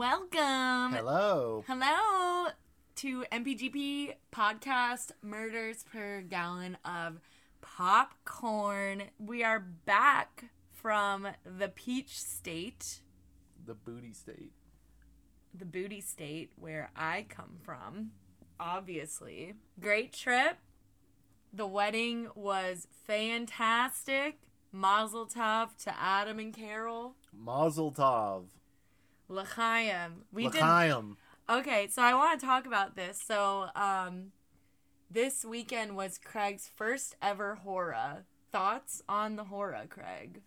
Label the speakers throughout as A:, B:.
A: Welcome.
B: Hello.
A: Hello to MPGP podcast Murders Per Gallon of Popcorn. We are back from the Peach State,
B: The booty state.
A: the booty state where I come from, obviously. Great trip. The wedding was fantastic. Mazel tov to Adam and Carol.
B: Mazel tov.
A: L'chaim. We did Okay, so I want to talk about this. So, um, this weekend was Craig's first ever hora. Thoughts on the hora, Craig?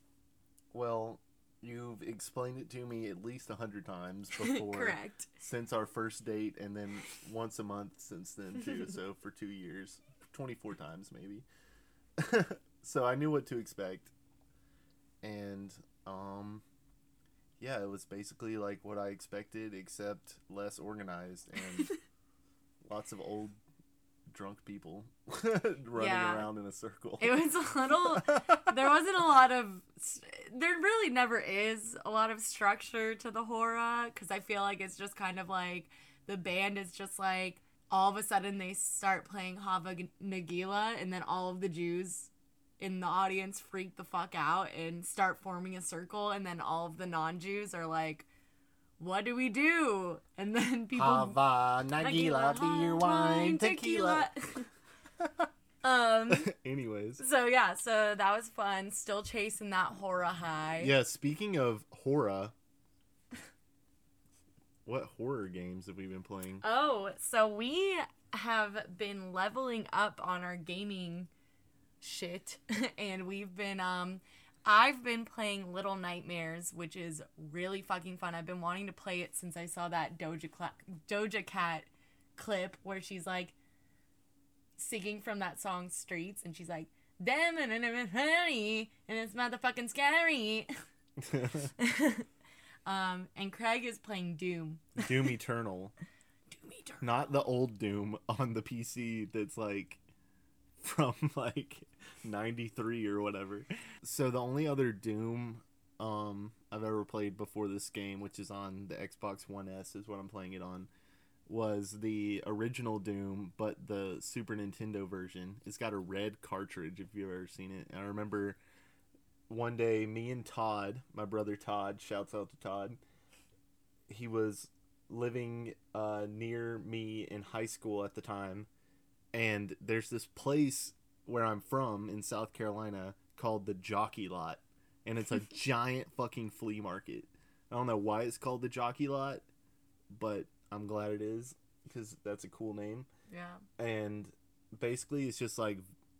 B: Well, you've explained it to me at least a hundred times before.
A: Correct.
B: Since our first date, and then once a month since then too. so for two years, twenty-four times maybe. so I knew what to expect, and um, yeah, it was basically like what I expected, except less organized and lots of old drunk people running
A: Yeah.
B: around in a circle.
A: It was a little. There wasn't a lot of. There really never is a lot of structure to the hora because I feel like it's just kind of like the band is just like all of a sudden they start playing Hava Nagila and then all of the Jews in the audience freak the fuck out and start forming a circle and then all of the non-Jews are like what do we do and then people
B: Hava, Nagila, beer, wine, tequila.
A: um
B: Anyways.
A: so yeah so that was fun still chasing that hora high
B: Yeah, speaking of horror, what horror games have we been playing?
A: Oh, so we have been leveling up on our gaming shit and we've been um I've been playing Little Nightmares, which is really fucking fun. I've been wanting to play it since I saw that Doja Cla- Doja Cat clip where she's like singing from that song Streets and she's like damn it and it's honey and it's motherfucking scary. um and Craig is playing Doom.
B: Doom Eternal.
A: Doom Eternal.
B: Not the old Doom on the PC that's like from like 93 or whatever. So the only other Doom um I've ever played before this game, which is on the Xbox One S is what I'm playing it on, was the original Doom, but the Super Nintendo version. It's got a red cartridge if you've ever seen it. And I remember one day me and Todd, my brother Todd, shouts out to Todd. He was living uh, near me in high school at the time, and there's this place where I'm from in South Carolina called the Jockey Lot, and it's a giant fucking flea market. I don't know why it's called the Jockey Lot, but I'm glad it is because that's a cool name.
A: Yeah.
B: And basically, it's just like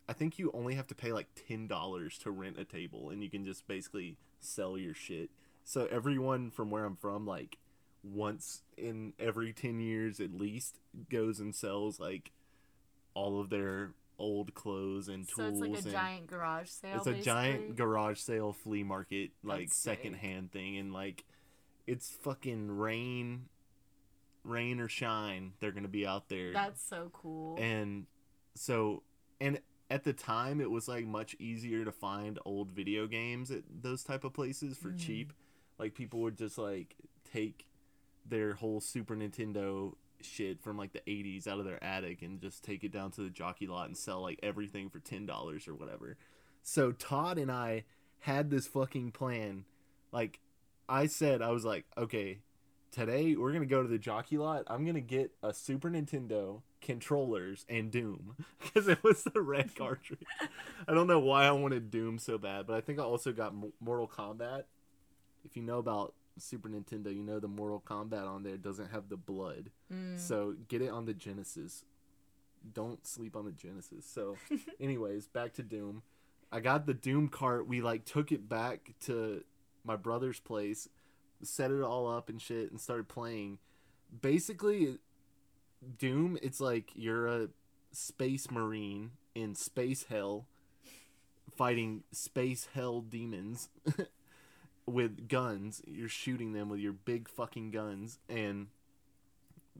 B: I think you only have to pay like ten dollars to rent a table, and you can just basically sell your shit. So everyone from where I'm from, like once in every ten years at least, goes and sells like all of their old clothes and tools.
A: So it's like a giant garage sale.
B: it's a giant garage sale flea market, like
A: That's sick.
B: secondhand thing, and like it's fucking rain, rain or shine. They're gonna be out there
A: That's so cool.
B: and so and at the time it was like much easier to find old video games at those type of places for
A: Mhm.
B: cheap like people would just like take their whole super nintendo shit from like the 80s out of their attic and just take it down to the jockey lot and sell like everything for $10 or whatever. So todd and i had this fucking plan. Like i said i was like okay today we're gonna go to the jockey lot. I'm gonna get a super nintendo controllers and doom. Because it was the red cartridge. I don't know why i wanted doom so bad but i think i also got mortal kombat. If you know about super nintendo you know the mortal kombat on there doesn't have the blood.
A: Mm.
B: so get it on the genesis. Don't sleep on the genesis. So anyways back to doom. I got the doom cart. We like took it back to my brother's place set it all up and shit and started playing. Basically doom it's like you're a space marine in space hell fighting space hell demons with guns you're shooting them with your big fucking guns and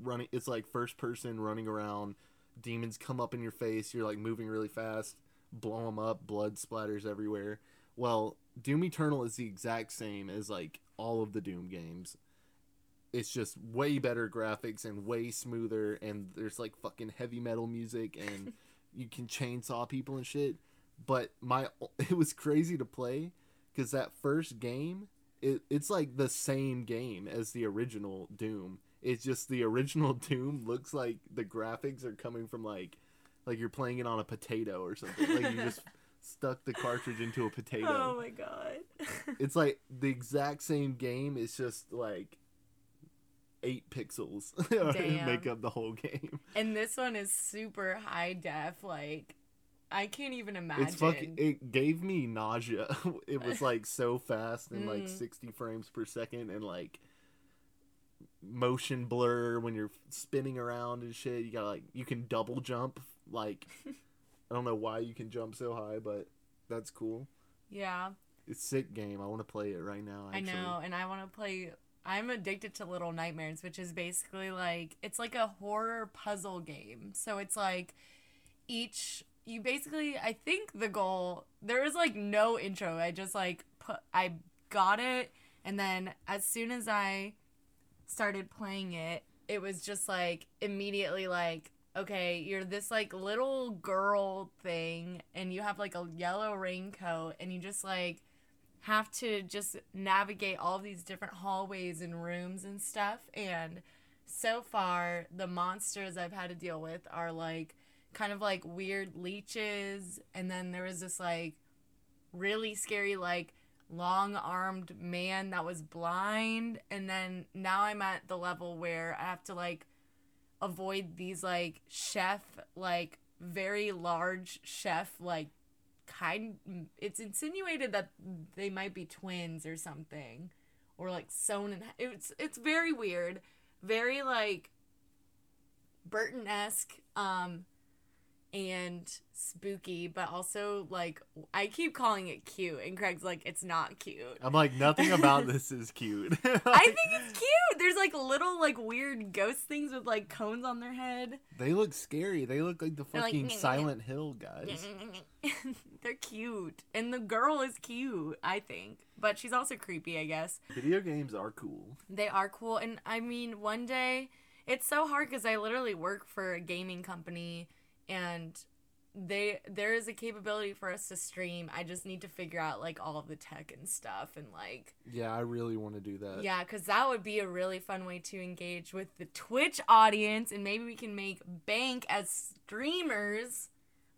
B: running it's like first person running around demons come up in your face you're like moving really fast blow them up blood splatters everywhere. Well doom eternal is the exact same as like all of the doom games. It's just way better graphics and way smoother and there's like fucking heavy metal music and you can chainsaw people and shit. But my it was crazy to play because that first game it, it's like the same game as the original doom. It's just the original doom looks like the graphics are coming from like like you're playing it on a potato or something. Like you just stuck the cartridge into a potato.
A: Oh my god.
B: it's like the exact same game it's just like eight pixels. Make up the whole game.
A: And this one is super high def. Like, I can't even imagine.
B: It's fucking. It gave me nausea. it was like so fast and like
A: Mm.
B: sixty frames per second and like motion blur when you're spinning around and shit. You got like you can double jump. Like I don't know why you can jump so high, but that's cool.
A: yeah,
B: It's sick game. I want to play it right now. Actually.
A: I know, and I want to play. I'm addicted to Little Nightmares, which is basically like it's like a horror puzzle game. So it's like each you basically I think the goal there is like no intro. I just like put I got it and then as soon as I started playing it, it was just like immediately like okay, you're this like little girl thing and you have like a yellow raincoat and you just like have to just navigate all these different hallways and rooms and stuff and so far the monsters I've had to deal with are like kind of like weird leeches and then there was this like really scary like long-armed man that was blind and then now I'm at the level where I have to like avoid these like chef like very large chef like kind it's insinuated that they might be twins or something or like sewn in it's it's very weird very like burton-esque um and spooky but also like i keep calling it cute and craig's like it's not cute
B: I'm like nothing about this is cute.
A: i think it's cute there's like little like weird ghost things with like cones on their head
B: they look scary. They look like the
A: like,
B: fucking
A: "Nyeh, nyeh."
B: Silent Hill guys.
A: they're cute and the girl is cute i think but she's also creepy i guess
B: Video games are cool.
A: They are cool. And I mean, one day, it's so hard because I literally work for a gaming company and they there is a capability for us to stream. I just need to figure out like all the tech and stuff and like
B: Yeah, I really want to do that.
A: yeah, cuz that would be a really fun way to engage with the Twitch audience and maybe we can make bank as streamers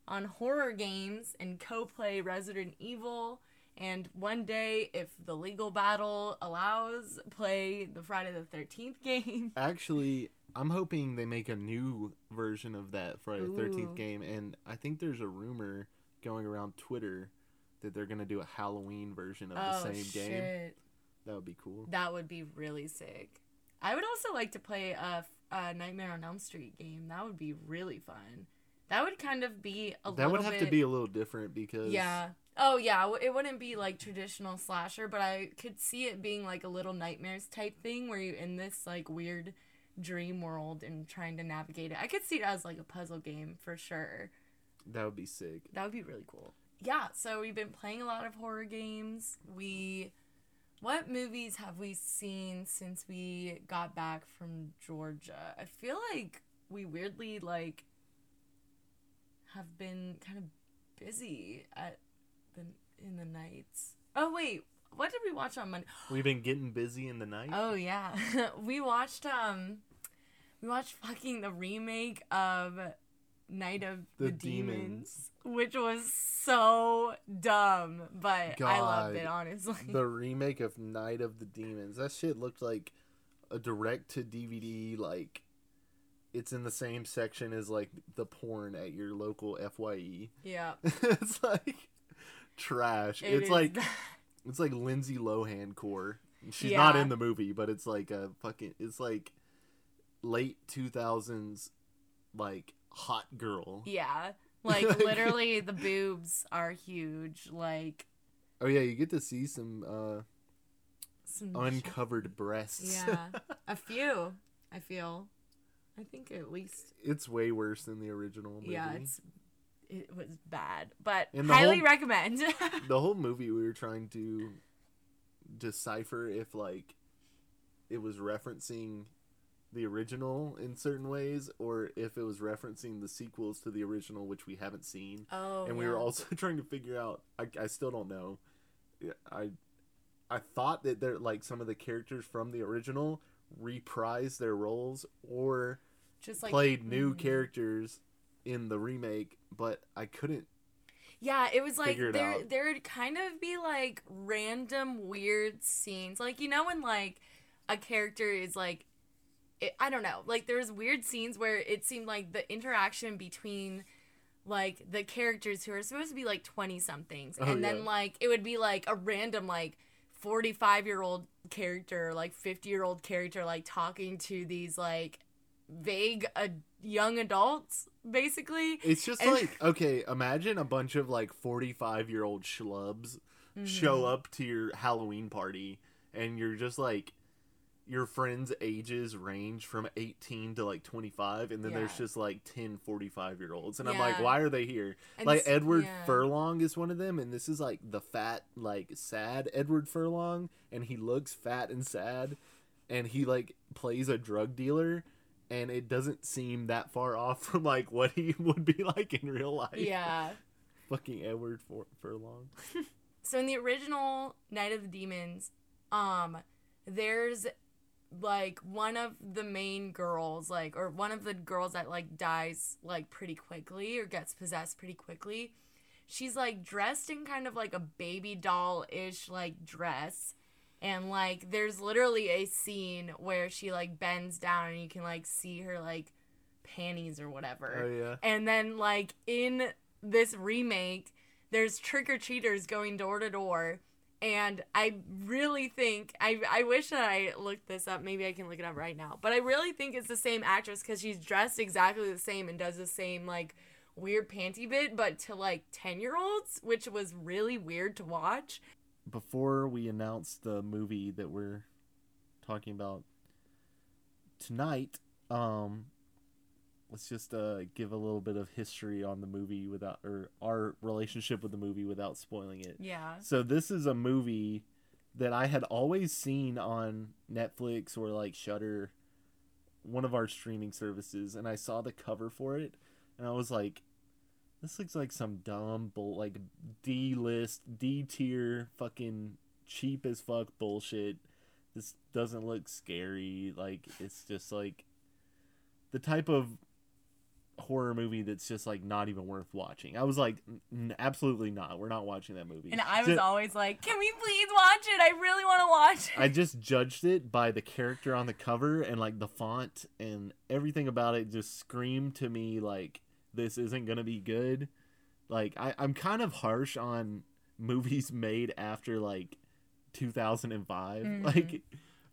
A: on horror games and co-play Resident Evil and one day if the legal battle allows play the Friday the 13th game.
B: Actually, I'm hoping they make a new version of that Friday the Thirteenth game, and I think there's a rumor going around Twitter that they're gonna do a Halloween version of the oh, same game.
A: Oh.
B: That would be cool.
A: That would be really sick. I would also like to play a, a Nightmare on Elm Street game. That would be really fun. That would kind of be a
B: That would have
A: bit,
B: to be a little different because
A: Yeah. Oh yeah, it wouldn't be like traditional slasher, but I could see it being like a little nightmares type thing where you're in this like weird dream world and trying to navigate it. I could see it as like a puzzle game for sure.
B: that would be sick.
A: That would be really cool. Yeah, so we've been playing a lot of horror games. We what movies have we seen since we got back from Georgia? I feel like we weirdly like have been kind of busy at the in the nights. Oh wait, what did we watch on Monday?
B: We've been getting busy in the night.
A: Oh yeah, we watched um, we watched fucking the remake of Night of the,
B: The
A: Demons,
B: Demons.
A: which was so dumb, but I loved it honestly.
B: the remake of Night of the Demons. That shit looked like a direct to DVD. Like it's in the same section as like the porn at your local Fye.
A: yeah,
B: it's like trash.
A: it
B: it's like. It's like Lindsay Lohan core. She's not in the movie, but it's like a fucking. It's like late two thousands, like hot girl.
A: yeah, like literally the boobs are huge, like
B: Oh yeah, you get to see some uh
A: some
B: uncovered breasts.
A: Yeah, a few. I feel. I think at least
B: it's way worse than the original movie.
A: yeah, it's it was bad, but highly
B: whole-
A: recommend.
B: the whole movie we were trying to decipher if like it was referencing the original in certain ways or if it was referencing the sequels to the original which we haven't seen
A: Oh,
B: and we were also trying to figure out I, I still don't know i i thought that they're like some of the characters from the original reprised their roles or
A: just like
B: played new
A: mhm.
B: characters in the remake but i couldn't
A: Yeah, it was like
B: it
A: there
B: out.
A: there'd kind of be like random weird scenes. Like you know when like a character is like it, I don't know, like there's weird scenes where it seemed like the interaction between like the characters who are supposed to be like 20 somethings
B: Oh,
A: and then
B: yeah.
A: like it would be like a random like 45 year old character like 50 year old character like talking to these like vague uh, young adults basically.
B: It's just
A: And-
B: like okay imagine a bunch of like 45 year old schlubs
A: Mm-hmm.
B: show up to your halloween party and you're just like your friends ages range from 18 to like 25 and then there's just like 10 45 year olds and i'm like why are they here?
A: And
B: like edward
A: yeah.
B: furlong is one of them and this is like the fat like sad edward furlong and he looks fat and sad and he like plays a drug dealer and it doesn't seem that far off from like what he would be like in real life
A: yeah
B: fucking edward for furlong
A: So in the original Night of the Demons, um, there's like one of the main girls, like or one of the girls that like dies like pretty quickly or gets possessed pretty quickly. She's like dressed in kind of like a baby doll ish like dress. And like there's literally a scene where she like bends down and you can like see her like panties or whatever.
B: oh yeah
A: And then like in this remake, there's trick or treaters going door to door. And I really think I I wish that I looked this up. Maybe I can look it up right now. But I really think it's the same actress because she's dressed exactly the same and does the same like weird panty bit, but to like ten year olds, which was really weird to watch.
B: Before we announce the movie that we're talking about tonight, um, let's just uh, give a little bit of history on the movie without, or our relationship with the movie without spoiling it.
A: Yeah.
B: So this is a movie that I had always seen on Netflix or like Shudder, one of our streaming services, and I saw the cover for it, and I was like, "This looks like some dumb bull, like D list, D tier, fucking cheap as fuck bullshit. This doesn't look scary. Like it's just like the type of horror movie that's just like not even worth watching. I was like, "N- absolutely not. We're not watching that movie.
A: And I was
B: Ju-
A: always like, "Can we please watch it? I really want to watch it."
B: I just judged it by the character on the cover and like the font and everything about it just screamed to me like this isn't gonna be good. Like I, I'm kind of harsh on movies made after like 2005.
A: Mhm.
B: Like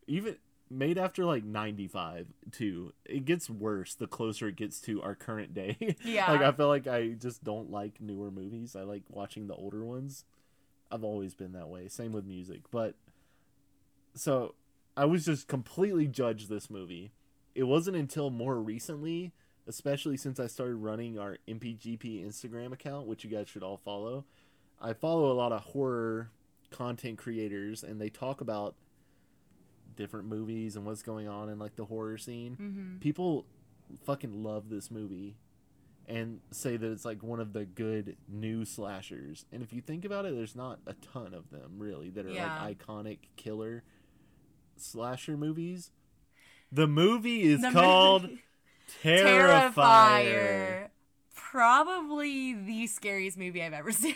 B: even made after like 95 too. It gets worse the closer it gets to our current day.
A: Yeah.
B: like I feel like I just don't like newer movies. I like watching the older ones. I've always been that way. Same with music. But so I was just completely judged this movie. It wasn't until more recently, especially since I started running our MPGP Instagram account, which you guys should all follow. I follow a lot of horror content creators and they talk about different movies and what's going on in like the horror scene.
A: mm-hmm.
B: People fucking love this movie and say that it's like one of the good new slashers. And if you think about it, there's not a ton of them really that are
A: Yeah.
B: like iconic killer slasher movies. The movie is
A: The
B: called
A: movie-
B: Terrifier.
A: Terrifier. Probably the scariest movie I've ever seen.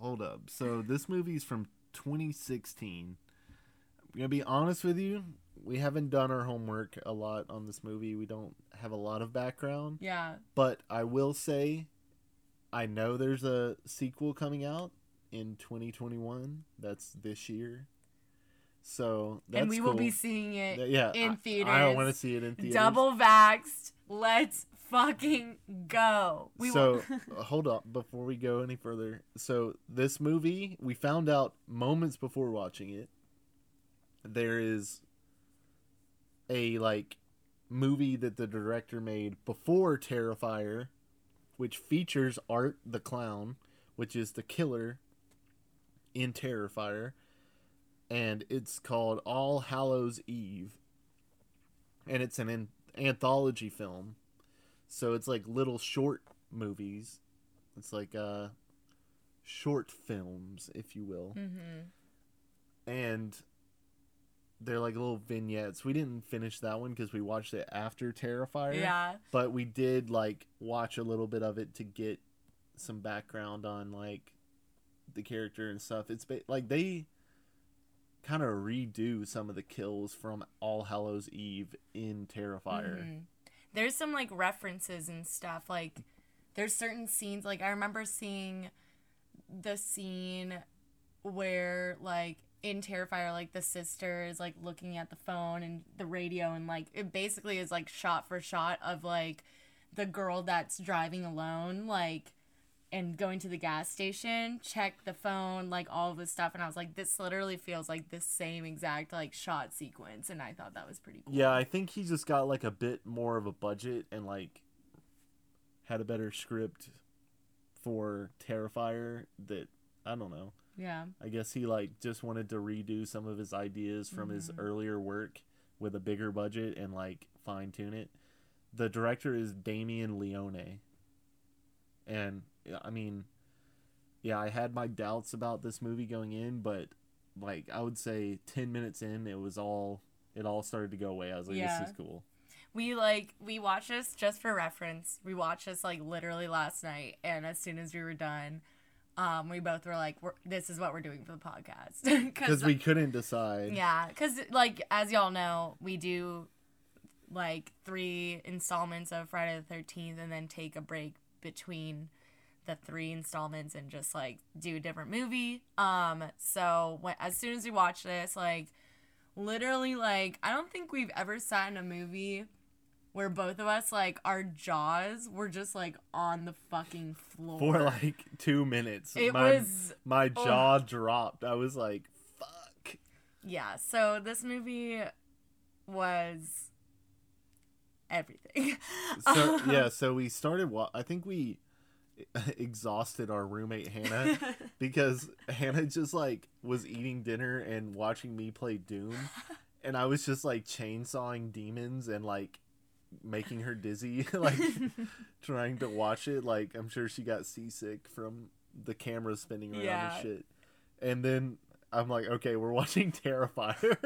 B: Hold up. So this movie's from 2016. I'm gonna be honest with you. We haven't done our homework a lot on this movie. We don't have a lot of background.
A: yeah.
B: But I will say, I know there's a sequel coming out in 2021. That's this year. So that's
A: and we will be seeing it
B: Th- yeah,
A: in
B: I-
A: theaters.
B: I, want to see it in theaters.
A: Double vaxxed. Let's fucking go. We
B: so
A: will-
B: uh, hold up before we go any further. So this movie, we found out moments before watching it. There is a like movie that the director made before Terrifier, which features Art the clown, which is the killer in Terrifier. And it's called All Hallows Eve, and it's an an- anthology film, so it's like little short movies. It's like uh, short films, if you will,
A: Mm-hmm.
B: and they're like little vignettes. We didn't finish that one because we watched it after Terrifier.
A: Yeah.
B: but we did like watch a little bit of it to get some background on like the character and stuff it's ba- like they kind of redo some of the kills from all hallows eve in terrifier
A: Mhm. There's some like references and stuff. Like there's certain scenes like I remember seeing the scene where like in Terrifier like the sister is like looking at the phone and the radio and like it basically is like shot for shot of like the girl that's driving alone like and going to the gas station, check the phone, like all of this stuff and I was like this literally feels like the same exact like shot sequence and I thought that was pretty cool.
B: yeah i think he just got like a bit more of a budget and like had a better script for terrifier that i don't know
A: Yeah.
B: I guess he like just wanted to redo some of his ideas from his
A: Mhm.
B: earlier work with a bigger budget and like fine tune it. The director is Damien Leone. And I mean, yeah, I had my doubts about this movie going in, but like I would say 10 minutes in it was all it all started to go away. I was like
A: Yeah.
B: this is cool.
A: We like we watched this just for reference. We watched this like literally last night, and as soon as we were done, um, we both were like, we're, "This is what we're doing for the podcast."
B: Cuz we couldn't decide.
A: yeah, because like as y'all know, we do like three installments of Friday the Thirteenth, and then take a break between the three installments and just like do a different movie. Um, so when, as soon as we watch this, like literally, like I don't think we've ever sat in a movie where both of us like our jaws were just like on the fucking floor.
B: For like 2 minutes.
A: it
B: my
A: was
B: my jaw dropped. I was like fuck.
A: yeah. So this movie was everything.
B: so yeah so we started wa- i think we exhausted our roommate hannah because hannah just like was eating dinner and watching me play doom and i was just like chainsawing demons and like making her dizzy like trying to watch it like i'm sure she got seasick from the camera spinning around
A: Yeah.
B: and shit and then i'm like okay we're watching terrifier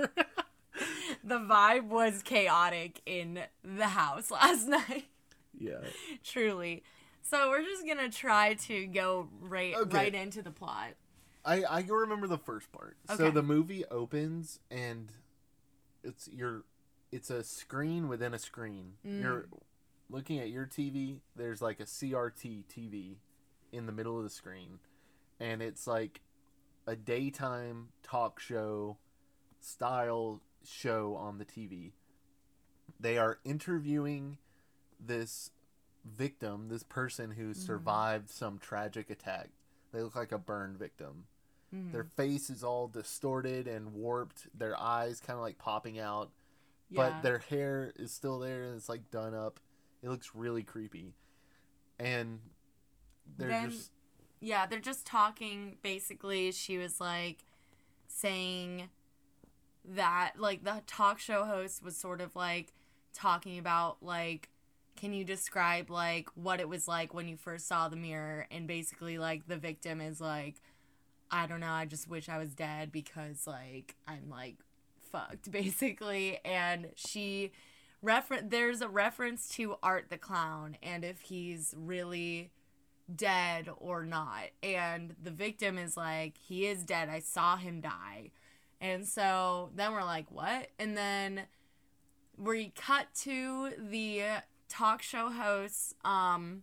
A: the vibe was chaotic in the house last night.
B: yeah
A: Truly. So we're just gonna try to go right
B: Okay.
A: right into the plot.
B: I I can remember the first part. So the movie opens and it's your it's a screen within a screen.
A: Mm.
B: You're looking at your TV. There's like a CRT TV in the middle of the screen, and it's like a daytime talk show style show on the TV. They are interviewing this victim, this person who survived some tragic attack. They look like a burn victim.
A: Mhm.
B: Their face is all distorted and warped. Their eyes kind of like popping out,
A: Yeah.
B: but their hair is still there and it's like done up. It looks really creepy. And they're
A: Then-
B: just
A: yeah, they're just talking. Basically, she was like saying that, like, the talk show host was sort of like talking about, like, can you describe, like, what it was like when you first saw the mirror? And basically, like, the victim is like, I don't know, I just wish I was dead because, like, I'm, like, fucked, basically. And she. Refer- there's a reference to Art the Clown, and if he's really dead or not. And the victim is like, he is dead. I saw him die. And so then we're like, what? And then we cut to the talk show host's um,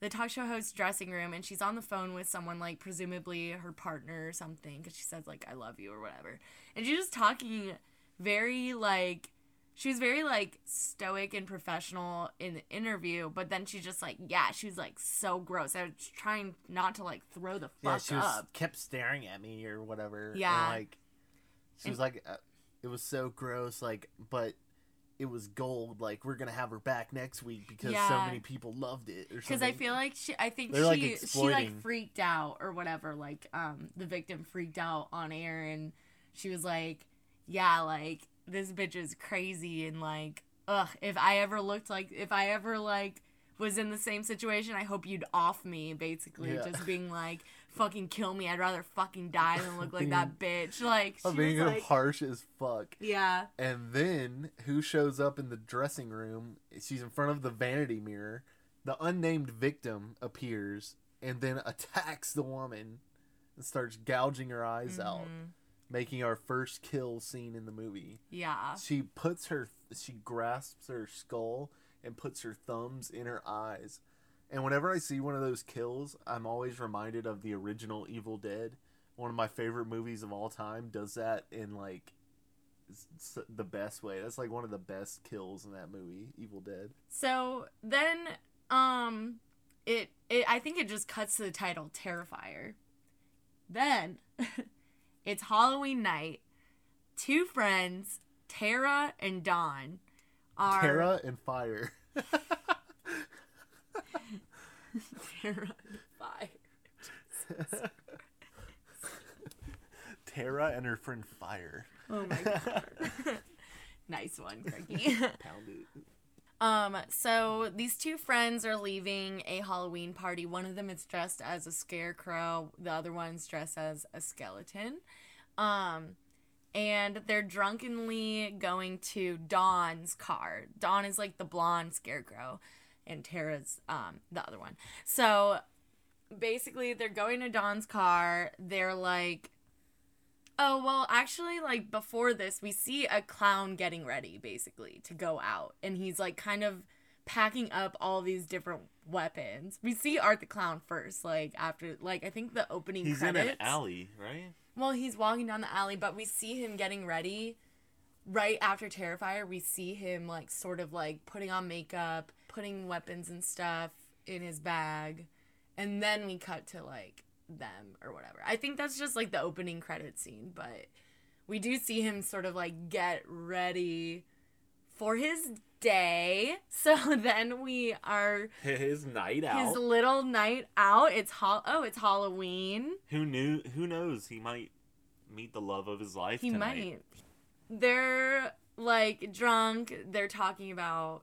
A: the talk show host's dressing room, and she's on the phone with someone, like presumably her partner or something, because she says, like, I love you or whatever. And she's just talking very, like, she was very like stoic and professional in the interview, but then she's just like, yeah, she was like so gross. I was trying not to like throw the fuck
B: yeah, she was
A: up.
B: kept staring at me or whatever. and,
A: Yeah.
B: like she was like, uh, it was so gross. Like, but it was gold. Like, we're gonna have her back next week because so many people loved it.
A: Because. I feel like she, I think
B: They're, like,
A: she, she like freaked out or whatever. Like, um, the victim freaked out on air and she was like, "Yeah, like this bitch is crazy and like, ugh, if I ever looked like if I ever like was in the same situation, I hope you'd off me." Basically,
C: Yeah.
A: just being like, "Fucking kill me. I'd rather fucking die than look like that bitch." Like she
C: I'm being
A: was like,
C: harsh as fuck.
A: "Yeah,
C: And then who shows up in the dressing room? She's in front of the vanity mirror. The unnamed victim appears and then attacks the woman and starts gouging her eyes out,
A: mhm,
C: making our first kill scene in the movie.
A: yeah."
C: She puts her she grasps her skull and puts her thumbs in her eyes. And whenever I see one of those kills, I'm always reminded of the original Evil Dead. One of my favorite movies of all time does that in like the best way. That's like one of the best kills in that movie, Evil Dead.
A: So then, um, it it I think it just cuts to the title Terrifier. Then, it's Halloween night. Two friends, Tara and Dawn, are
C: Tara and Fire.
A: Tara and Fire.
C: Tara and her friend Fire.
A: Oh my god. nice one, Craigie.
C: Pound it.
A: Um, so these two friends are leaving a Halloween party. One of them is dressed as a scarecrow, the other one's dressed as a skeleton. Um, and they're drunkenly going to Dawn's car. Dawn is like the blonde scarecrow, and Tara's um the other one. So basically they're going to Dawn's car. They're like Oh, well, actually, like before this, we see a clown getting ready basically to go out. And he's like kind of packing up all these different weapons. We see Art the Clown first, like after, like, I think the opening
B: He's
A: credits.
B: in an alley, right?
A: Well, he's walking down the alley, but we see him getting ready right after Terrifier. We see him, like, sort of like putting on makeup, putting weapons and stuff in his bag. And then we cut to, like, them or whatever. I think that's just like the opening credit scene, but we do see him sort of like get ready for his day. So then we are
B: His night out.
A: his little night out. It's hol- oh, it's Halloween.
B: Who knew? Who knows? He might meet the love of his life
A: He
B: tonight.
A: might. They're like drunk. They're talking about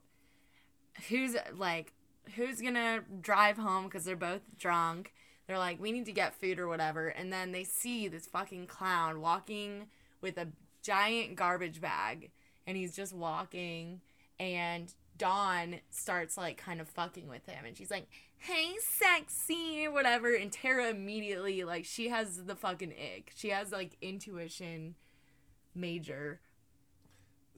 A: who's like who's gonna drive home because they're both drunk. They're like, we need to get food or whatever, and then they see this fucking clown walking with a giant garbage bag, and he's just walking, and Dawn starts like kind of fucking with him, and she's like, "Hey, sexy," whatever, and Tara immediately like she has the fucking ick. She has like intuition major.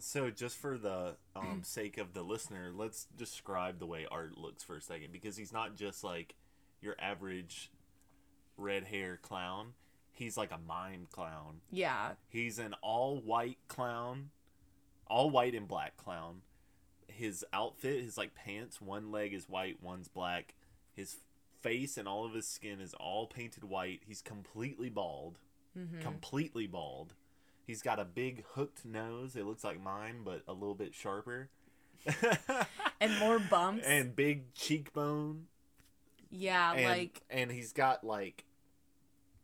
B: So, just for the um, sake of the listener, let's describe the way Art looks for a second because he's not just like your average red hair clown. He's like a mime clown.
A: Yeah.
B: He's an all white clown, all white and black clown. His outfit, his like pants, one leg is white, one's black. His face and all of his skin is all painted white. He's completely bald.
A: Mm-hmm.
B: Completely bald. He's got a big hooked nose. It looks like mine, but a little bit sharper.
A: And more bumps.
B: and big cheekbone.
A: yeah,
B: And,
A: like
B: and he's got like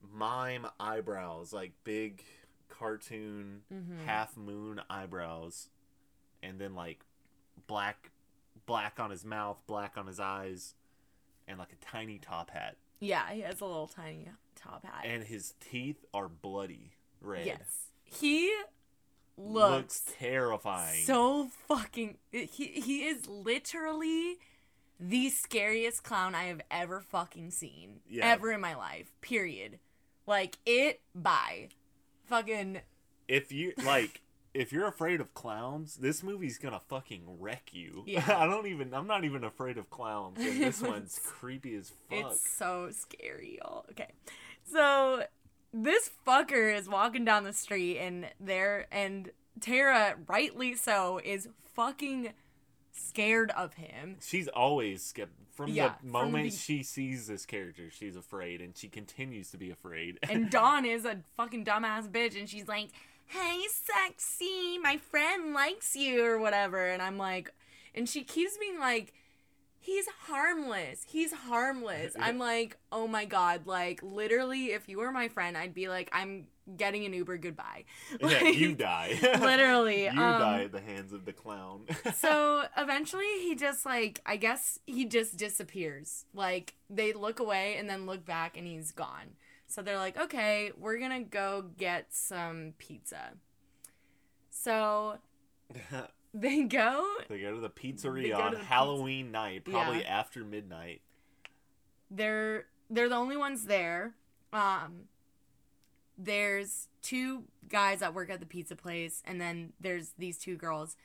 B: mime eyebrows, like big cartoon
A: Mhm.
B: half moon eyebrows, and then like black, black on his mouth, black on his eyes, and like a tiny top hat.
A: yeah, he has a little tiny top hat.
B: And his teeth are bloody red.
A: yes. He looks,
B: terrifying.
A: so fucking he he is literally the scariest clown I have ever fucking seen.
B: Yeah.
A: Ever in my life. Period. Like it bye. Fucking
B: if you like if you're afraid of clowns this movie's gonna fucking wreck you
A: Yeah.
B: i don't even i'm not even afraid of clowns and this one's creepy as fuck
A: It's so scary, y'all. Okay. So this fucker is walking down the street and there and Tara, rightly so, is fucking scared of him.
B: she's always scared. From
A: Yeah,
B: the
A: from
B: moment
A: the-
B: she sees this character she's afraid and she continues to be afraid.
A: And Dawn is a fucking dumbass bitch and she's like, Hey sexy, my friend likes you or whatever. And I'm like and she keeps being like he's harmless. He's harmless. I'm like, oh my god, like literally, if you were my friend, I'd be like, I'm getting an Uber. Goodbye.
B: Yeah,
A: Like,
B: you die.
A: literally.
B: you
A: um,
B: die at the hands of the clown.
A: so eventually he just like I guess he just disappears. Like they look away and then look back and he's gone. So they're like, "Okay, we're going to go get some pizza." So they go
B: they go to the pizzeria on
A: the
B: Halloween night, probably
A: Yeah.
B: after midnight.
A: they're they're the only ones there. Um there's two guys that work at the pizza place and then there's these two girls.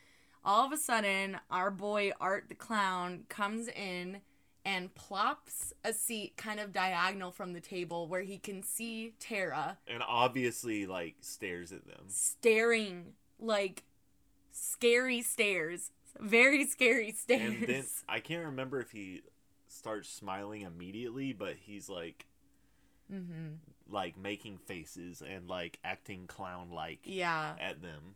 A: All of a sudden, our boy Art the clown comes in and plops a seat kind of diagonal from the table where he can see Tara
B: And obviously, like, stares at them.
A: staring like scary stares. Very scary stares.
B: And then I can't remember if he starts smiling immediately, but he's like,
A: mhm.
B: like making faces and like acting clown like
A: Yeah.
B: at them.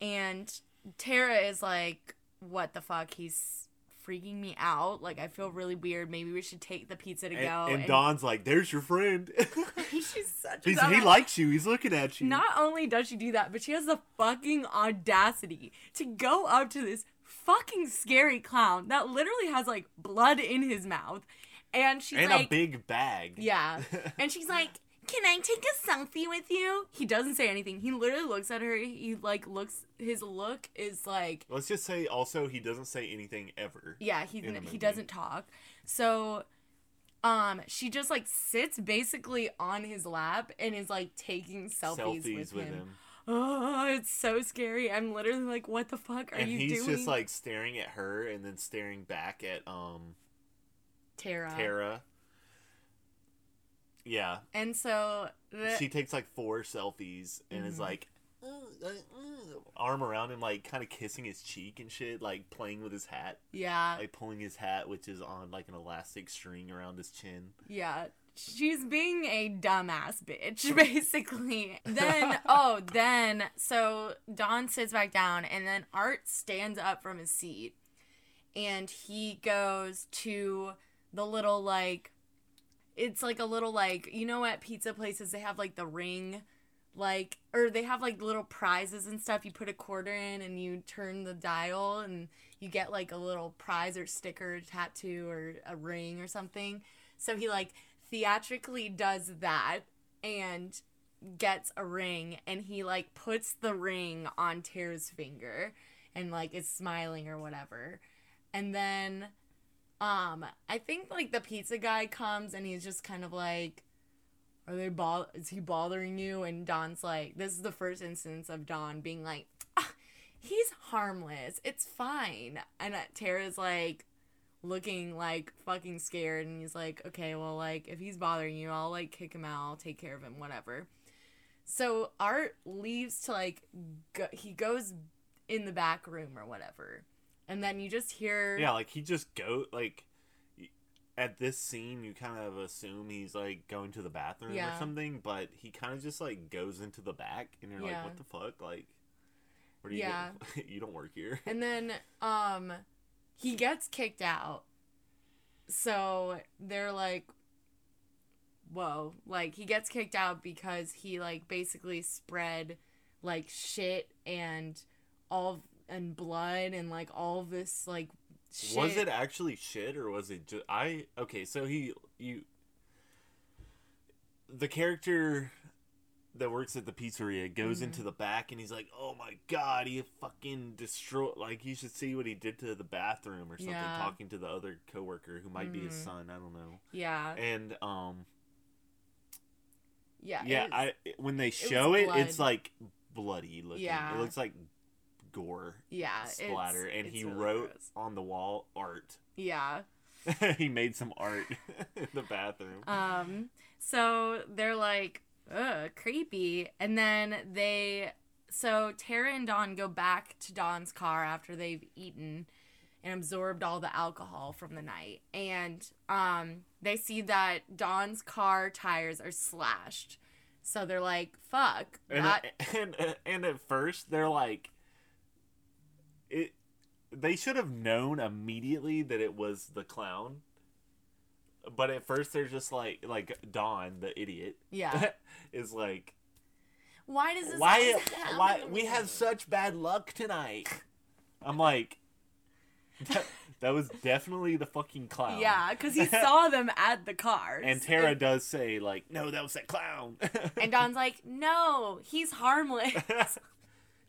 A: And Tara is like, what the fuck? He's freaking me out. Like, I feel really weird. Maybe we should take the pizza to
B: And,
A: go.
B: and Dawn's like, "There's your friend.
A: she's such a
B: He's, he likes you. He's looking at you."
A: Not only does she do that, but she has the fucking audacity to go up to this fucking scary clown that literally has like blood in his mouth. And she's
B: and
A: like,
B: a big bag.
A: Yeah. And she's like, "Can I take a selfie with you?" He doesn't say anything. He literally looks at her. He like looks. His look is like,
B: Let's just say also he doesn't say anything ever.
A: yeah. He he doesn't talk. So, um, she just like sits basically on his lap and is like taking selfies,
B: Selfies
A: with, him. Oh, it's so scary. I'm literally like, what the fuck are
B: and
A: you
B: he's
A: doing?
B: just like staring at her and then staring back at um
A: Tara.
B: Tara. Yeah,
A: And so the,
B: she takes like four selfies and is
A: Mhm.
B: like arm around him, like kind of kissing his cheek and shit, like playing with his hat,
A: yeah,
B: like pulling his hat, which is on like an elastic string around his chin.
A: Yeah. She's being a dumbass bitch, basically. Then, oh, then, so Dawn sits back down, and then Art stands up from his seat, and he goes to the little, like, it's like a little, like, you know, at pizza places, they have, like, the ring, like, or they have, like, little prizes and stuff. You put a quarter in, and you turn the dial, and you get, like, a little prize or sticker, tattoo, or a ring or something. So he like theatrically does that and gets a ring and he like puts the ring on Tara's finger and like is smiling or whatever. And then um I think like the pizza guy comes and he's just kind of like are they bo- is he bothering you and Dawn's like this is the first instance of Dawn being like "Ah, he's harmless. It's fine. And uh, Tara's like looking like fucking scared and he's like okay well like if he's bothering you i'll like kick him out i'll take care of him whatever so art leaves to like go- he goes in the back room or whatever and then you just hear
B: Yeah, like he just go like at this scene you kind of assume he's like going to the bathroom
A: Yeah.
B: or something, but he kind of just like goes into the back and you're
A: Yeah.
B: like what the fuck? Like where do you
A: Yeah.
B: you don't work here.
A: and then um he gets kicked out so they're like whoa like he gets kicked out because he like basically spread like shit and all and blood and like all this like shit.
B: Was it actually shit or was it just I okay, so he you the character that works at the pizzeria goes
A: Mhm.
B: into the back and he's like, "Oh my god, he fucking destroyed like you should see what he did to the bathroom or something
A: Yeah.
B: talking to the other coworker who might be his
A: Mhm.
B: son, I don't know."
A: yeah
B: And um
A: yeah
B: yeah, I when they show it, it's like bloody looking.
A: Yeah.
B: It looks like gore
A: yeah
B: splatter and he
A: really
B: wrote
A: gross.
B: on the wall art.
A: yeah
B: he made some art in the bathroom.
A: Um, so they're like, ugh, creepy. And then they, so Tara and Dawn go back to Dawn's car after they've eaten and absorbed all the alcohol from the night. And um, they see that Dawn's car tires are slashed. So they're like, fuck.
B: and,
A: That,
B: and and at first they're like, it. they should have known immediately that it was the clown. But at first they're just like like Dawn, the idiot,
A: Yeah.
B: is like
A: Why does this
B: why
A: happen
B: why we have such bad luck tonight. I'm like that, that was definitely the fucking clown.
A: Yeah, because he saw them at the cars.
B: And Tara does say like, "No, that was that clown."
A: And Dawn's like, no, he's harmless.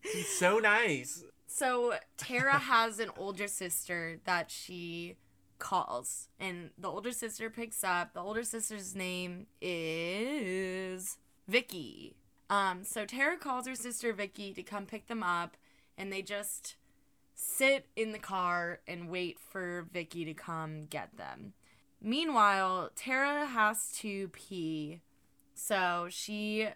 B: He's so nice.
A: So Tara has an older sister that she calls, and the older sister picks up. The older sister's name is Vicky. Um, so Tara calls her sister Vicky to come pick them up, and they just sit in the car and wait for Vicky to come get them. Meanwhile, Tara has to pee, so she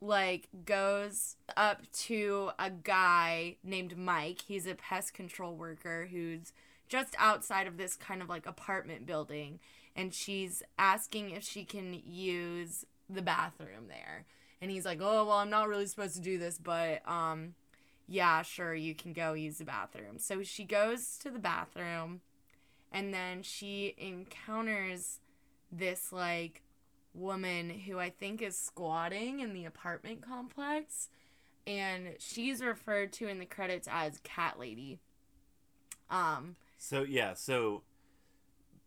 A: like goes up to a guy named Mike. He's a pest control worker who's just outside of this kind of like apartment building and she's asking if she can use the bathroom there. And he's like, "Oh, well, I'm not really supposed to do this, but um yeah, sure, you can go use the bathroom." So she goes to the bathroom and then she encounters this like woman who I think is squatting in the apartment complex and she's referred to in the credits as cat lady. Um
B: So yeah, so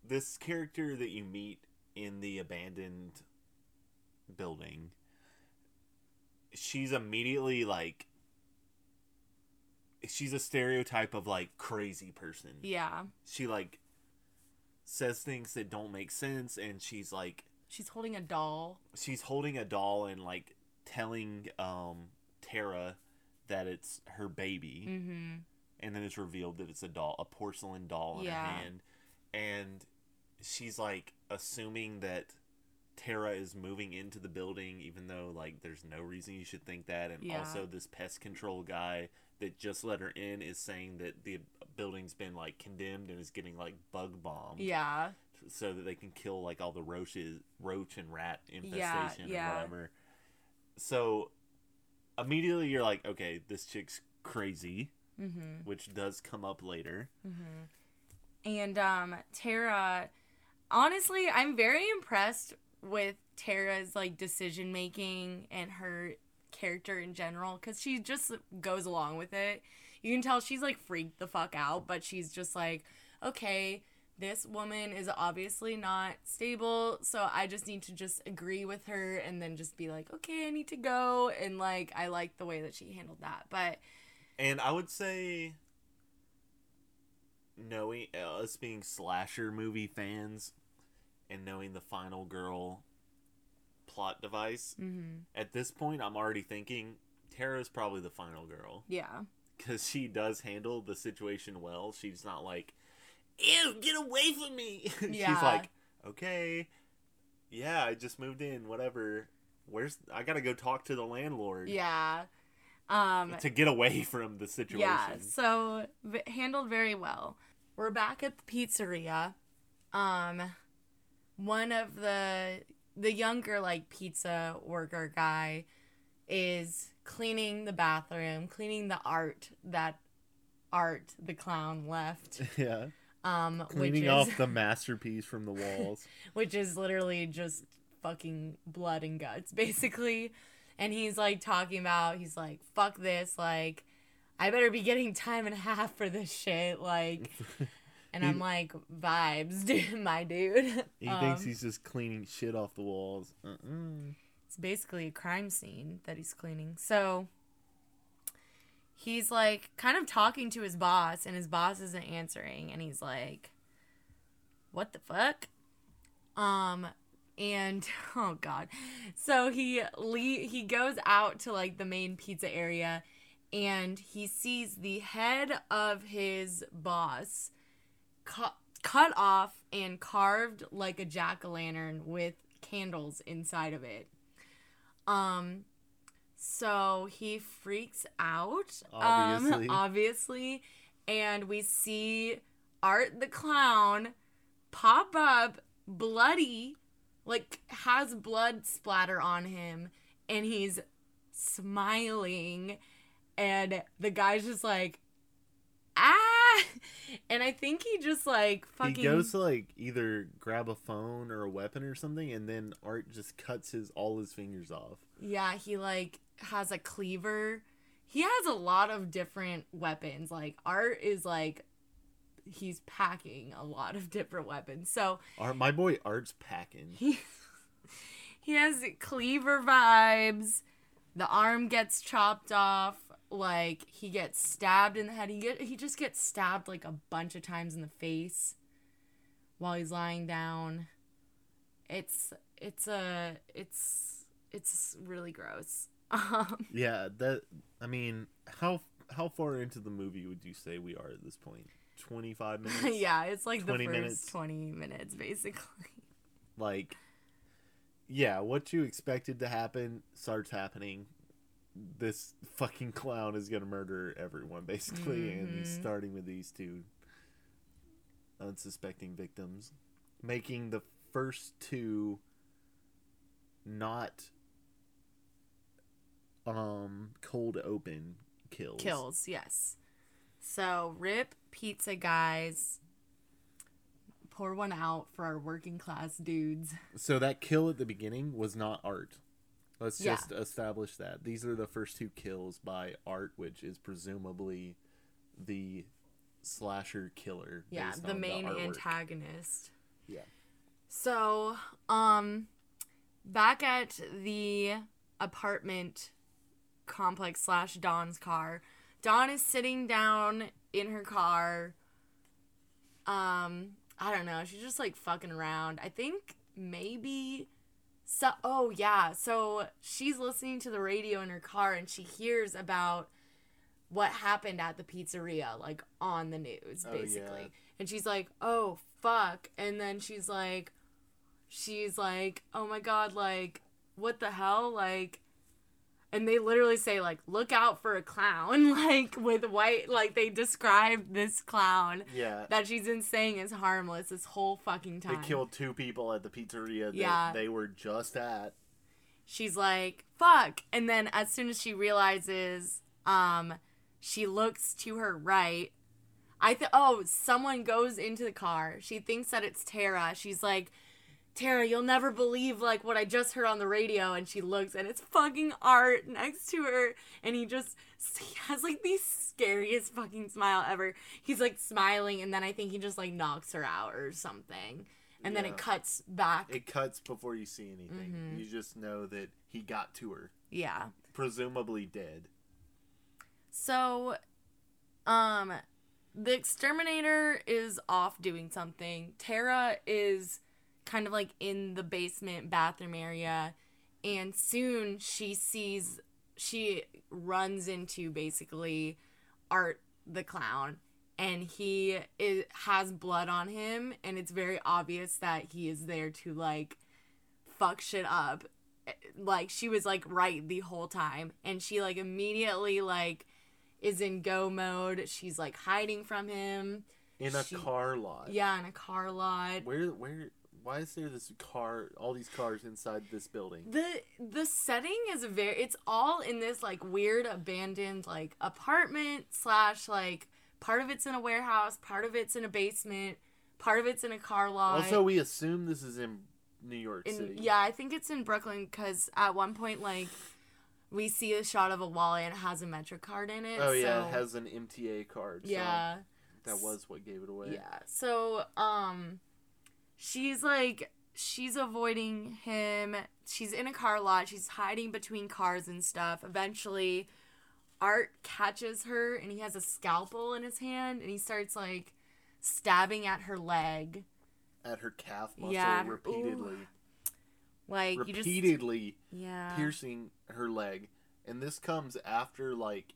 B: this character that you meet in the abandoned building, she's immediately like she's a stereotype of like crazy person.
A: yeah,
B: She like says things that don't make sense and she's like
A: she's holding a doll.
B: she's holding a doll and like telling um Tara that it's her baby
A: Mhm.
B: and then it's revealed that it's a doll, a porcelain doll in
A: Yeah.
B: her hand, and she's like assuming that Tara is moving into the building, even though like there's no reason you should think that, and
A: Yeah.
B: also this pest control guy that just let her in is saying that the building's been like condemned and is getting like bug bombed,
A: Yeah.
B: So that they can kill like all the roaches, roach and rat infestation
A: Yeah, yeah.
B: or whatever. So immediately you're like, okay, this chick's crazy
A: Mhm.
B: which does come up later.
A: And um Tara honestly, I'm very impressed with Tara's like decision making and her character in general cuz she just goes along with it. You can tell she's like freaked the fuck out, but she's just like, "Okay, this woman is obviously not stable, so I just need to just agree with her and then just be like, "Okay, I need to go." And like I like the way that she handled that. But
B: And I would say, knowing uh, us being slasher movie fans and knowing the final girl plot device,
A: mhm.
B: at this point, I'm already thinking Tara's probably the final girl
A: yeah.
B: because she does handle the situation well. She's not like, "Ew, get away from me."
A: Yeah.
B: She's like, "Okay, yeah, I just moved in. Whatever. Where's I gotta go talk to the landlord."
A: Yeah. Um
B: to get away from the situation.
A: Yeah, so v- handled very well. We're back at the pizzeria. Um, one of the the younger like pizza worker guy is cleaning the bathroom, cleaning the art that art the clown left.
C: Yeah.
A: Um,
C: Cleaning
A: which
C: off the masterpiece from the walls.
A: which is literally just fucking blood and guts, basically. And he's like talking about, he's like, fuck this, like, I better be getting time and a half for this shit, like. And I'm like, vibes, dude, my dude.
C: He thinks
A: Um,
C: he's just cleaning shit off the walls. Uh-uh.
A: It's basically a crime scene that he's cleaning. So he's like kind of talking to his boss, and his boss isn't answering, and he's like, "What the fuck?" Um, and oh god, so he le- he goes out to like the main pizza area, and he sees the head of his boss cut cut off and carved like a jack o' lantern with candles inside of it. Um, so he freaks out.
C: Obviously.
A: Um, obviously, and we see Art the clown pop up, bloody, like has blood splatter on him, and he's smiling, and the guy's just like, ah, and I think he just like fucking
B: He goes to like either grab a phone or a weapon or something, and then Art just cuts his all his fingers off.
A: Yeah, he like has a cleaver. He has a lot of different weapons. Like Art is like he's packing a lot of different weapons. So
B: Art, my boy Art's packing.
A: he he has cleaver vibes. The arm gets chopped off. Like he gets stabbed in the head. He get he just gets stabbed like a bunch of times in the face while he's lying down. It's it's a it's it's really gross. Um,
B: Yeah, that. I mean, how how far into the movie would you say we are at this point? Twenty five minutes.
A: yeah, it's like the
B: 20
A: first
B: minutes.
A: 20 minutes basically.
B: Like, yeah, what you expected to happen starts happening. This fucking clown is gonna murder everyone, basically, and he's
A: Mhm.
B: starting with these two unsuspecting victims, making the first two not um cold open kills.
A: Kills, yes. So, rip pizza guys. Pour one out for our working class dudes.
B: So that kill at the beginning was not art. Let's
A: Yeah.
B: just establish that. These are the first two kills by Art, which is presumably the slasher killer.
A: Yeah, the main
B: artwork.
A: antagonist.
B: Yeah.
A: So, um back at the apartment complex slash Dawn's car, Dawn is sitting down in her car. Um, I don't know. She's just like fucking around. I think maybe so oh yeah. So she's listening to the radio in her car and she hears about what happened at the pizzeria like on the news
B: Oh,
A: basically.
B: yeah.
A: And she's like, "Oh fuck." And then she's like she's like, "Oh my god, like what the hell?" Like and they literally say like, "Look out for a clown." Like with white like they describe this clown
B: Yeah.
A: that she's been saying is harmless this whole fucking time.
B: They killed two people at the pizzeria that
A: Yeah.
B: they were just at.
A: she's like, fuck. And then as soon as she realizes, um, she looks to her right. I think, oh, someone goes into the car. She thinks that it's Tara. She's like, Tara, you'll never believe like what I just heard on the radio. And she looks and it's fucking Art next to her. And he just, he has like the scariest fucking smile ever. He's like smiling and then I think he just like knocks her out or something. And then it cuts back.
B: It cuts before you see anything.
A: Mm-hmm.
B: You just know that he got to her,
A: yeah.
B: presumably dead.
A: So, um, the exterminator is off doing something. Tara is kind of like in the basement bathroom area, and soon she sees, she runs into basically Art the clown, and he is, has blood on him, and it's very obvious that he is there to like fuck shit up. Like she was like right the whole time, and she like immediately like is in go mode. She's like hiding from him.
B: In a
A: She-
B: car lot.
A: Yeah, in a car lot.
B: Where where why is there this car all these cars inside this building?
A: The the setting is very it's all in this like weird abandoned like apartment slash like part of it's in a warehouse, part of it's in a basement, part of it's in a car lot.
B: Also, we assume this is in New York
A: in,
B: City.
A: yeah, I think it's in Brooklyn because at one point like we see a shot of a wallet and it has a Metro card in it.
B: Oh yeah,
A: so-
B: it has an MTA card. so
A: yeah.
B: that was what gave it away.
A: Yeah. So, um, she's like, she's avoiding him. She's in a car lot. She's hiding between cars and stuff. Eventually, Art catches her and he has a scalpel in his hand and he starts like stabbing at her leg.
B: At her calf muscle
A: Yeah,
B: repeatedly,
A: Like, you just.
B: repeatedly
A: Yeah.
B: piercing her leg, and this comes after like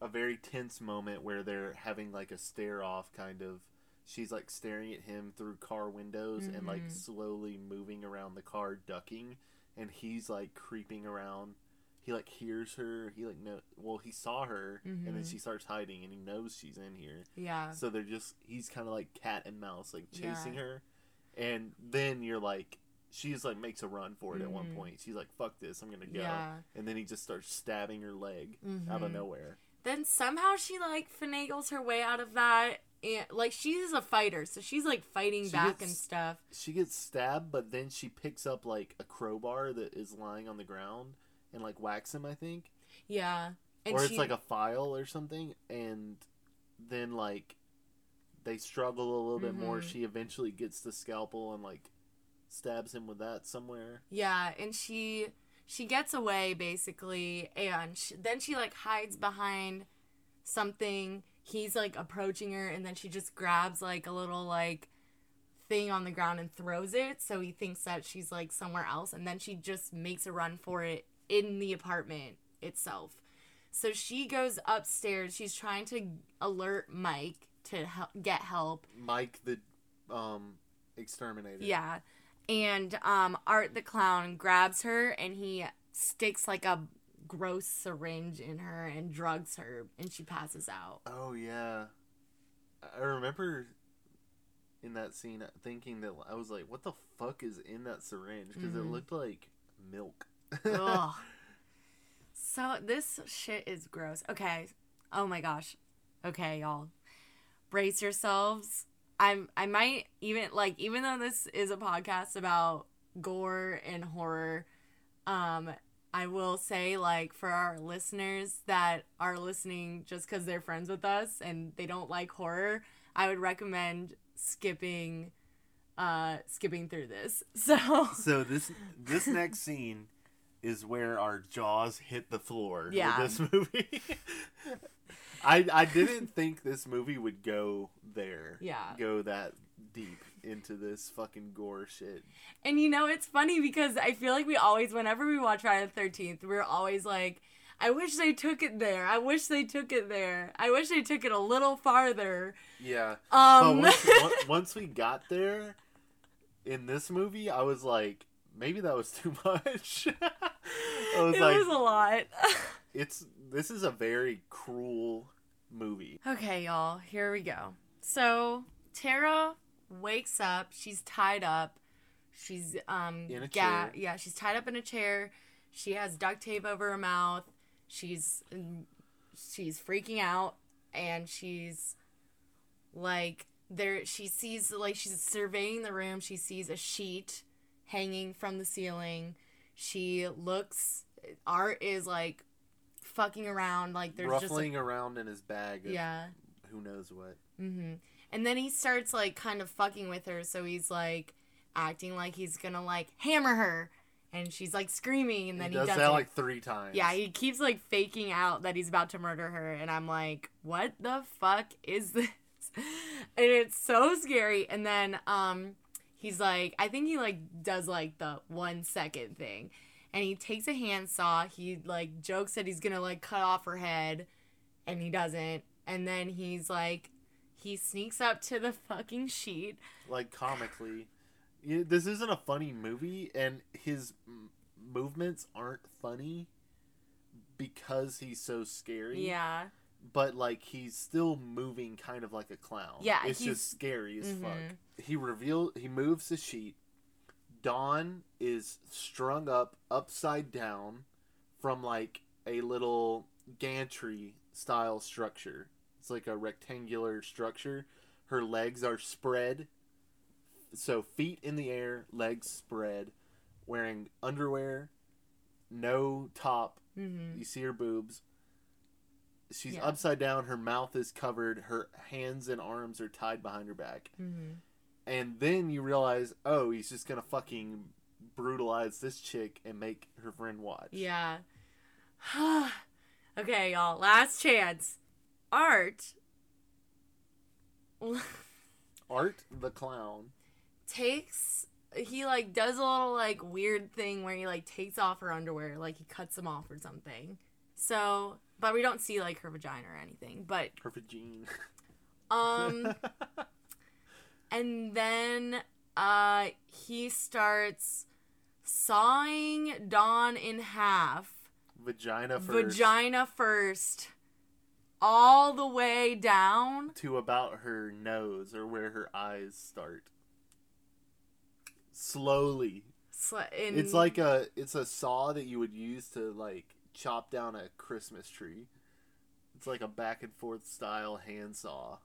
B: a very tense moment where they're having like a stare off kind of. She's like staring at him through car windows and like
A: Mhm.
B: slowly moving around the car, ducking, and he's like creeping around. He like hears her. He like no, well he saw her, and then
A: Mhm.
B: she starts hiding, and he knows she's in here.
A: Yeah.
B: So they're just he's kind of like cat and mouse, like chasing
A: Yeah.
B: her, and then you're like, she's like makes a run for it at one
A: Mhm.
B: point. She's like, "Fuck this, I'm gonna go,"
A: Yeah.
B: and then he just starts stabbing her leg out of nowhere.
A: Then somehow she like finagles her way out of that and like she's a fighter, so she's like fighting
B: She
A: back
B: gets-
A: and stuff.
B: She gets stabbed, but then she picks up like a crowbar that is lying on the ground and like whacks him. I think,
A: Yeah, and
B: or
A: she,
B: it's like a file or something, and then like they struggle a little bit more.
A: Mhm.
B: She eventually gets the scalpel and like stabs him with that somewhere.
A: yeah, and she she gets away basically, and she, then she like hides behind something. He's like approaching her, and then she just grabs like a little like thing on the ground and throws it. So he thinks that she's like somewhere else, and then she just makes a run for it in the apartment itself. So she goes upstairs. She's trying to alert Mike to help, get help.
B: Mike the um exterminator.
A: Yeah. And um Art the clown grabs her and he sticks like a gross syringe in her and drugs her and she passes out.
B: Oh yeah, I remember in that scene thinking that I was like, "What the fuck is in that syringe?" Because it
A: Mhm.
B: looked like milk.
A: So this shit is gross. Okay. Oh my gosh. Okay, y'all. Brace yourselves. I'm I might even like even though this is a podcast about gore and horror, um I will say like for our listeners that are listening just cuz they're friends with us and they don't like horror, I would recommend skipping uh skipping through this. So
B: so this this next scene is where our jaws hit the floor. with
A: Yeah.
B: this movie. I I didn't think this movie would go there.
A: Yeah.
B: Go that deep into this fucking gore shit.
A: And you know, it's funny because I feel like we always, whenever we watch Friday the Thirteenth, we're always like, "I wish they took it there. I wish they took it there. I wish they took it a little farther."
B: Yeah.
A: Um,
B: but once, once we got there in this movie, I was like, maybe that was too much. I was
A: it
B: like,
A: was a lot.
B: it's this is a very cruel movie.
A: okay, y'all, here we go. So Tara wakes up. She's tied up. She's um
B: In a
A: ga-
B: chair.
A: Yeah, she's tied up in a chair. She has duct tape over her mouth. She's she's freaking out and she's like there she sees like she's surveying the room. She sees a sheet hanging from the ceiling. She looks Art is like fucking around like there's just
B: Ruffling
A: like,
B: around in his bag.
A: Yeah.
B: Who knows what?
A: Mm-hmm. And then he starts like kind of fucking with her, so he's like acting like he's gonna like hammer her, and she's like screaming, and then
B: he
A: he,
B: does
A: does
B: that
A: it.
B: like three times.
A: yeah, he keeps like faking out that he's about to murder her, and I'm like, what the fuck is this? And it's so scary. And then um, he's like, I think he like does like the one second thing, and he takes a handsaw. He like jokes that he's gonna like cut off her head, and he doesn't. And then he's like, he sneaks up to the fucking sheet.
B: like comically. This isn't a funny movie, and his m- movements aren't funny because he's so scary.
A: Yeah.
B: but like he's still moving kind of like a clown.
A: Yeah,
B: it's just scary as fuck.
A: Mhm.
B: He reveals he moves the sheet. Dawn is strung up upside down from like a little gantry style structure. It's like a rectangular structure. Her legs are spread. So feet in the air, legs spread, wearing underwear, no top,
A: Mm-hmm.
B: you see her boobs. She's
A: Yeah.
B: upside down. Her mouth is covered. Her hands and arms are tied behind her back.
A: Mm-hmm.
B: And then you realize, oh, he's just gonna fucking brutalize this chick and make her friend watch.
A: Yeah. okay, y'all. Last chance. Art
B: Art the clown.
A: takes he like does a little like weird thing where he like takes off her underwear, like he cuts them off or something. So, but we don't see like her vagina or anything. But
B: Her vagine.
A: um, and then uh he starts sawing Dawn in half.
B: Vagina first.
A: vagina first all the way down
B: To about her nose or where her eyes start. Slowly.
A: Sl- in,
B: It's like a it's a saw that you would use to like chop down a Christmas tree. It's like a back and forth style handsaw.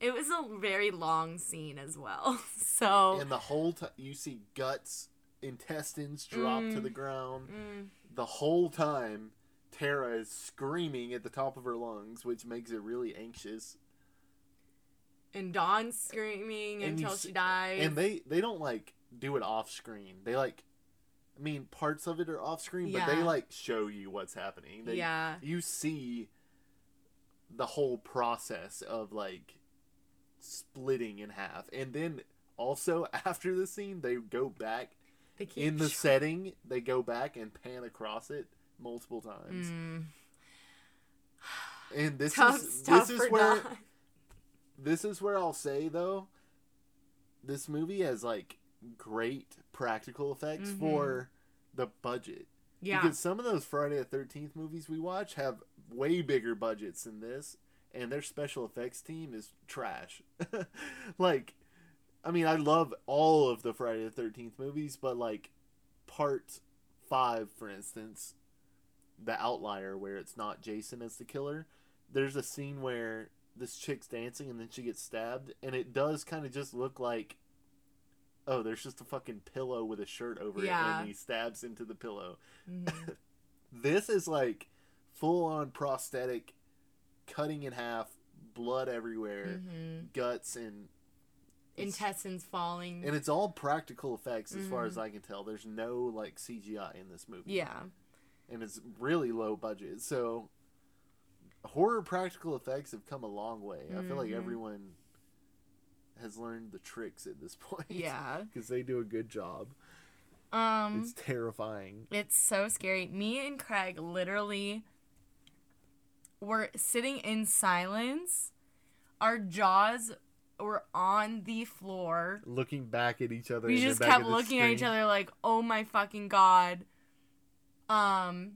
A: It was a very long scene as well. So
B: And the whole time you see guts, intestines drop to
A: Mm.
B: the ground.
A: mm,
B: The whole time, Tara is screaming at the top of her lungs, which makes it really anxious.
A: and Dawn's screaming
B: And
A: until she dies.
B: And they they don't like do it off screen. They like, I mean, parts of it are off screen, but they like show you what's happening. They,
A: yeah.
B: you see the whole process of like splitting in half and then also after the scene they go back in the setting they go back and pan across it multiple times
A: Mm,
B: and this
A: tough
B: is
A: stuff
B: this is where
A: Dawn.
B: this is where i'll say though this movie has like great practical effects
A: Mhm.
B: for the budget
A: Yeah.
B: Because some of those Friday the Thirteenth movies we watch have way bigger budgets than this, and their special effects team is trash. like, I mean, I love all of the Friday the Thirteenth movies, but like, part five, for instance, the outlier where it's not Jason as the killer. There's a scene where this chick's dancing and then she gets stabbed, and it does kind of just look like. Oh, there's just a fucking pillow with a shirt over it, and he stabs into the pillow.
A: Mhm.
B: This is like full on prosthetic, cutting in half, blood everywhere,
A: Mhm.
B: guts and
A: Intestines falling.
B: and it's all practical effects as far
A: Mhm.
B: as I can tell. There's no like CGI in this movie.
A: yeah.
B: And it's really low budget. So horror practical effects have come a long way. I feel like
A: Mhm.
B: everyone has learned the tricks at this point.
A: Yeah.
B: because they do a good job.
A: Um
B: It's terrifying.
A: It's so scary. Me and Craig literally were sitting in silence. Our jaws were on the floor.
B: Looking back at each other.
A: We just kept looking at each other like, "Oh my fucking god." Um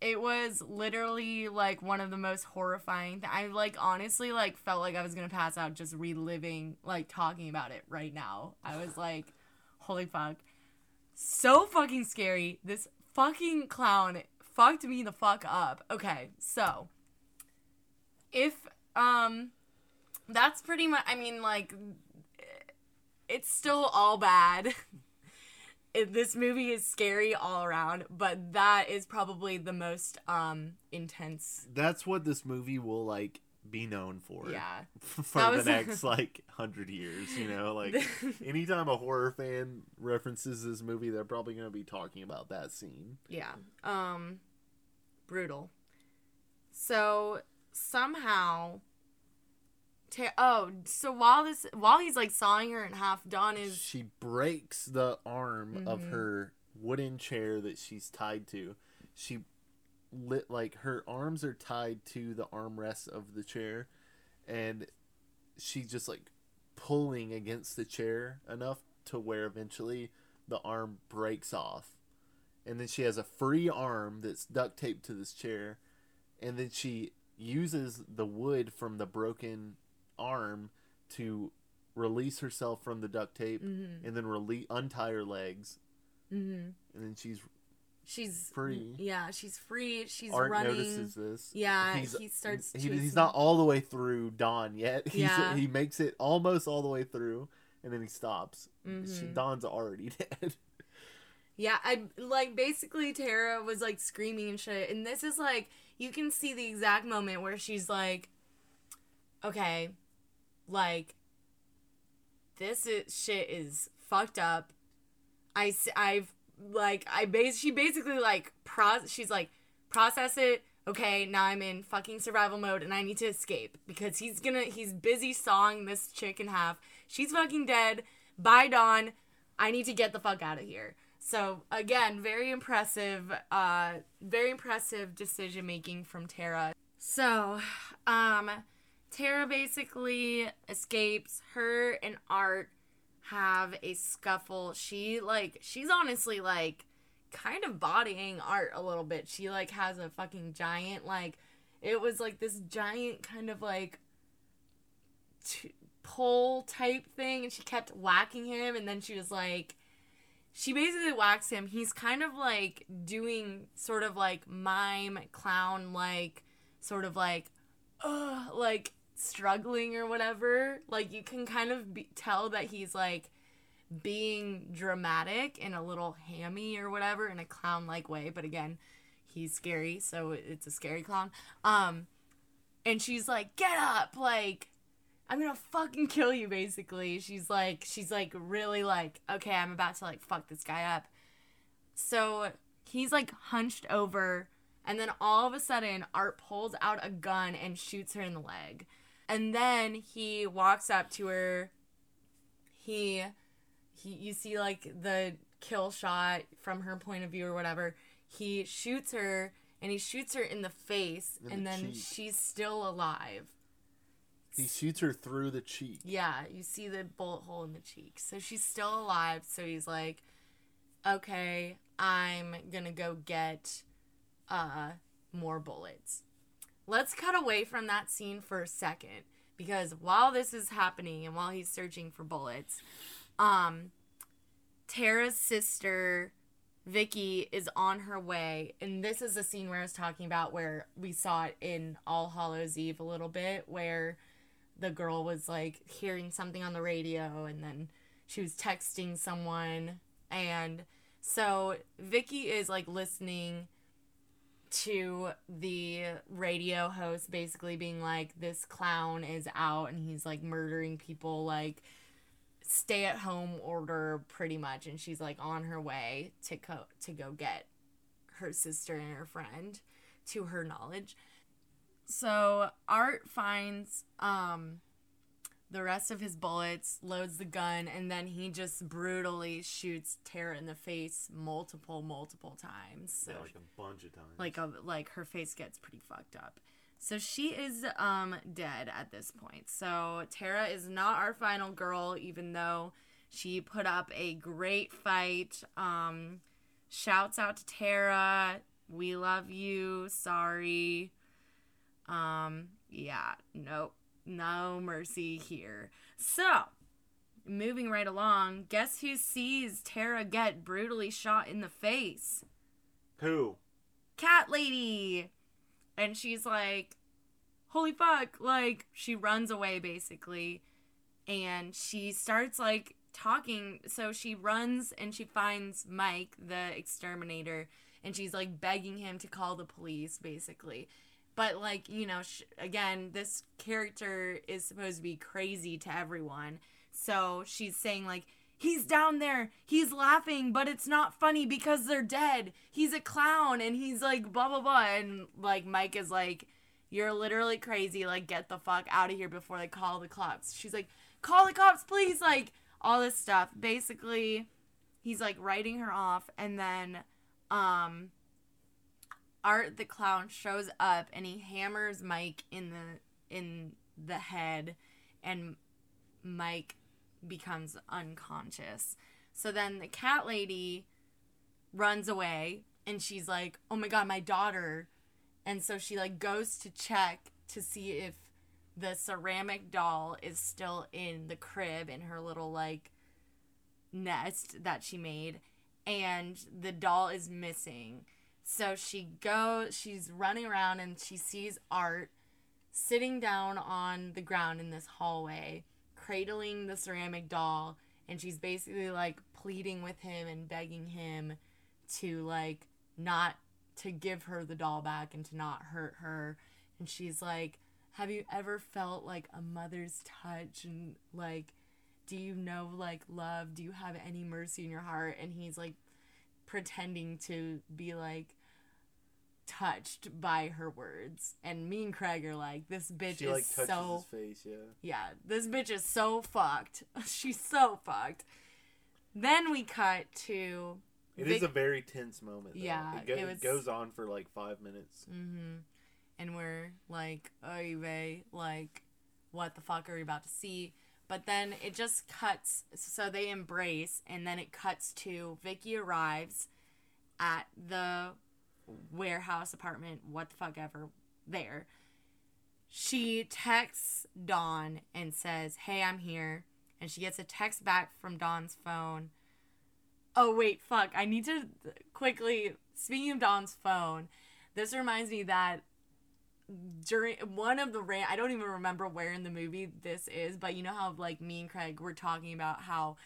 A: it was literally like one of the most horrifying th- I like honestly like felt like I was to pass out just reliving like talking about it right now. I was like, "Holy fuck." So fucking scary. This fucking clown fucked me the fuck up. Okay, so if um that's pretty much I mean like it's still all bad. This movie is scary all around, but that is probably the most um intense.
B: That's what this movie will like be known for.
A: Yeah.
B: For
A: That
B: the
A: was-
B: next like hundred years, you know, like anytime a horror fan references this movie, they're probably going to be talking about that scene.
A: Yeah. Um brutal. So somehow Oh, so while this while he's like sawing her in half, Dawn is
B: she breaks the arm of
A: Mhm.
B: her wooden chair that she's tied to. She lit like her arms are tied to the armrest of the chair and she's just like pulling against the chair enough to where eventually the arm breaks off. And then she has a free arm that's duct taped to this chair and then she uses the wood from the broken arm to release herself from the duct tape
A: Mhm.
B: and then release untie her legs
A: Mhm.
B: and then she's
A: she's
B: Free.
A: Yeah, she's free. She's
B: Art
A: running.
B: notices this.
A: Yeah, he starts
B: He, he's not all the way through Dawn yet. He's,
A: Yeah.
B: he makes it almost all the way through, and then he stops. She,
A: Mhm.
B: Dawn's already dead.
A: Yeah, I like basically Tara was like screaming and shit, and this is like you can see the exact moment where she's like, "Okay, like this is, shit is fucked up." I I've like I base she basically like pro she's like process it. Okay, now I'm in fucking survival mode and I need to escape because he's gonna he's busy sawing this chick in half. She's fucking dead. Bye, Dawn. I need to get the fuck out of here. So again, very impressive, uh, very impressive decision making from Tara. So, um, Tara basically escapes. Her and Art have a scuffle. She like she's honestly like kind of bodying Art a little bit. She like has a fucking giant like it was like this giant kind of like t- pole type thing and she kept whacking him and then she was like she basically whacks him he's kind of like doing sort of like mime clown like sort of like uh like struggling or whatever. Like you can kind of be- tell that he's like being dramatic and a little hammy or whatever in a clown like way, but again, he's scary, so it's a scary clown. Um and she's like, "Get up!" Like I'm gonna fucking kill you, basically. She's like, she's like, really like, okay, I'm about to like fuck this guy up. So he's like hunched over, and then all of a sudden, Art pulls out a gun and shoots her in the leg. And then he walks up to her. He, he, you see like the kill shot from her point of view or whatever. He shoots her, and he shoots her in the face,
C: In
A: and
C: the
A: then
C: cheek.
A: she's still alive.
C: He shoots her through the cheek.
A: Yeah, you see the bullet hole in the cheek. So she's still alive. So he's like, okay, I'm gonna go get uh more bullets. Let's cut away from that scene for a second because while this is happening and while he's searching for bullets, um Tara's sister Vicky is on her way, and this is the scene where I was talking about where we saw it in All Hallows Eve a little bit, where the girl was like hearing something on the radio and then she was texting someone. And so Vicky is like listening to the radio host basically being like this clown is out and he's like murdering people like stay at home order pretty much and she's like on her way to go to go get her sister and her friend to her knowledge. So Art finds um the rest of his bullets, loads the gun, and then he just brutally shoots Tara in the face multiple, multiple times. So
B: Yeah, like a bunch of times.
A: like a, like her face gets pretty fucked up. So she is um dead at this point. So Tara is not our final girl, even though she put up a great fight. Um, shouts out to Tara, we love you. Sorry. Um, yeah, nope, no mercy here. So, moving right along, guess who sees Tara get brutally shot in the face?
B: Who?
A: cat lady and she's like holy fuck like she runs away basically and she starts like talking so she runs and she finds mike the exterminator and she's like begging him to call the police basically but like you know sh- again this character is supposed to be crazy to everyone. So she's saying like he's down there. He's laughing but it's not funny because they're dead. He's a clown and he's like blah blah blah. And like mike is like you're literally crazy. Like get the fuck out of here before they call the cops. She's like call the cops please. Like all this stuff. Basically he's like writing her off and then um art the clown shows up and he hammers mike in the in the head and mike becomes unconscious. So then the cat lady runs away and she's like, "Oh my god, my daughter." And so she like goes to check to see if the ceramic doll is still in the crib in her little like nest that she made and the doll is missing. So she goes she's running around and she sees Art sitting down on the ground in this hallway cradling the ceramic doll. And she's basically like pleading with him and begging him to like not to give her the doll back and to not hurt her. And she's like have you ever felt like a mother's touch? And like do you know like love? Do you have any mercy in your heart? And he's like pretending to be like touched by her words and me and craig are like this bitch
C: She
A: is
C: like
A: so
C: his face, yeah.
A: yeah, this bitch is so fucked. She's so fucked. Then we cut to
C: It is
A: Vic-
C: a very tense moment. Though.
A: Yeah,
C: it, go-
A: it
C: it goes on for like five minutes.
A: Mm-hmm. And we're like, oy vey, like, what the fuck are we about to see? But then it just cuts, so they embrace, and then it cuts to Vicky arrives at the warehouse apartment, what the fuck ever, there. She texts Dawn and says, Hey, I'm here. And she gets a text back from Dawn's phone. Oh, wait, fuck. I need to quickly, speaking of Dawn's phone, this reminds me that during one of the ran I don't even remember where in the movie this is, but you know how like me and Craig were talking about how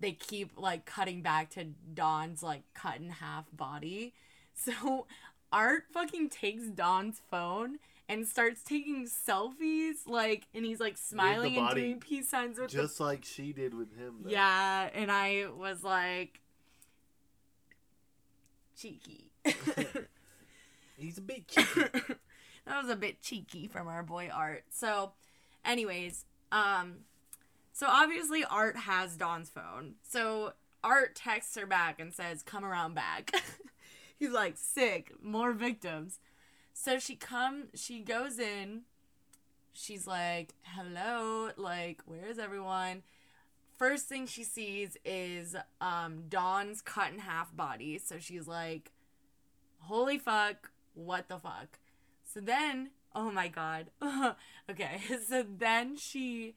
A: they keep like cutting back to Dawn's like cut in half body. So Art fucking takes Dawn's phone and starts taking selfies like and he's like smiling and doing peace signs with the
B: Just like she did with him. Though.
A: yeah, and I was like cheeky.
B: He's a bit cheeky.
A: that was a bit cheeky from our boy Art. So, anyways, um so obviously Art has Dawn's phone. So Art texts her back and says, "Come around back." He's like, "Sick, more victims." So she come she goes in. She's like, "Hello, like where is everyone?" First thing she sees is um Dawn's cut in half body. So she's like, "Holy fuck, what the fuck?" So then, oh my god. okay, so then she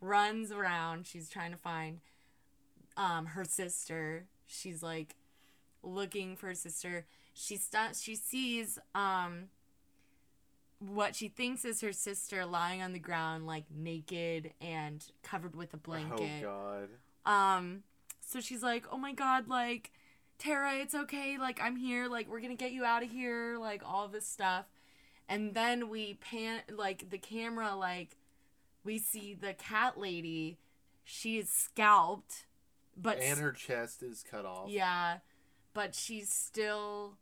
A: runs around. She's trying to find um her sister. She's like looking for her sister. She st- she sees um what she thinks is her sister lying on the ground like naked and covered with a blanket.
B: Oh god.
A: Um, so she's like, "Oh my god, like Tara, it's okay. Like I'm here. Like we're gonna get you out of here. Like all this stuff." And then we pan like the camera like we see the cat lady. She is scalped, but
B: And her chest is cut off.
A: yeah, but she's still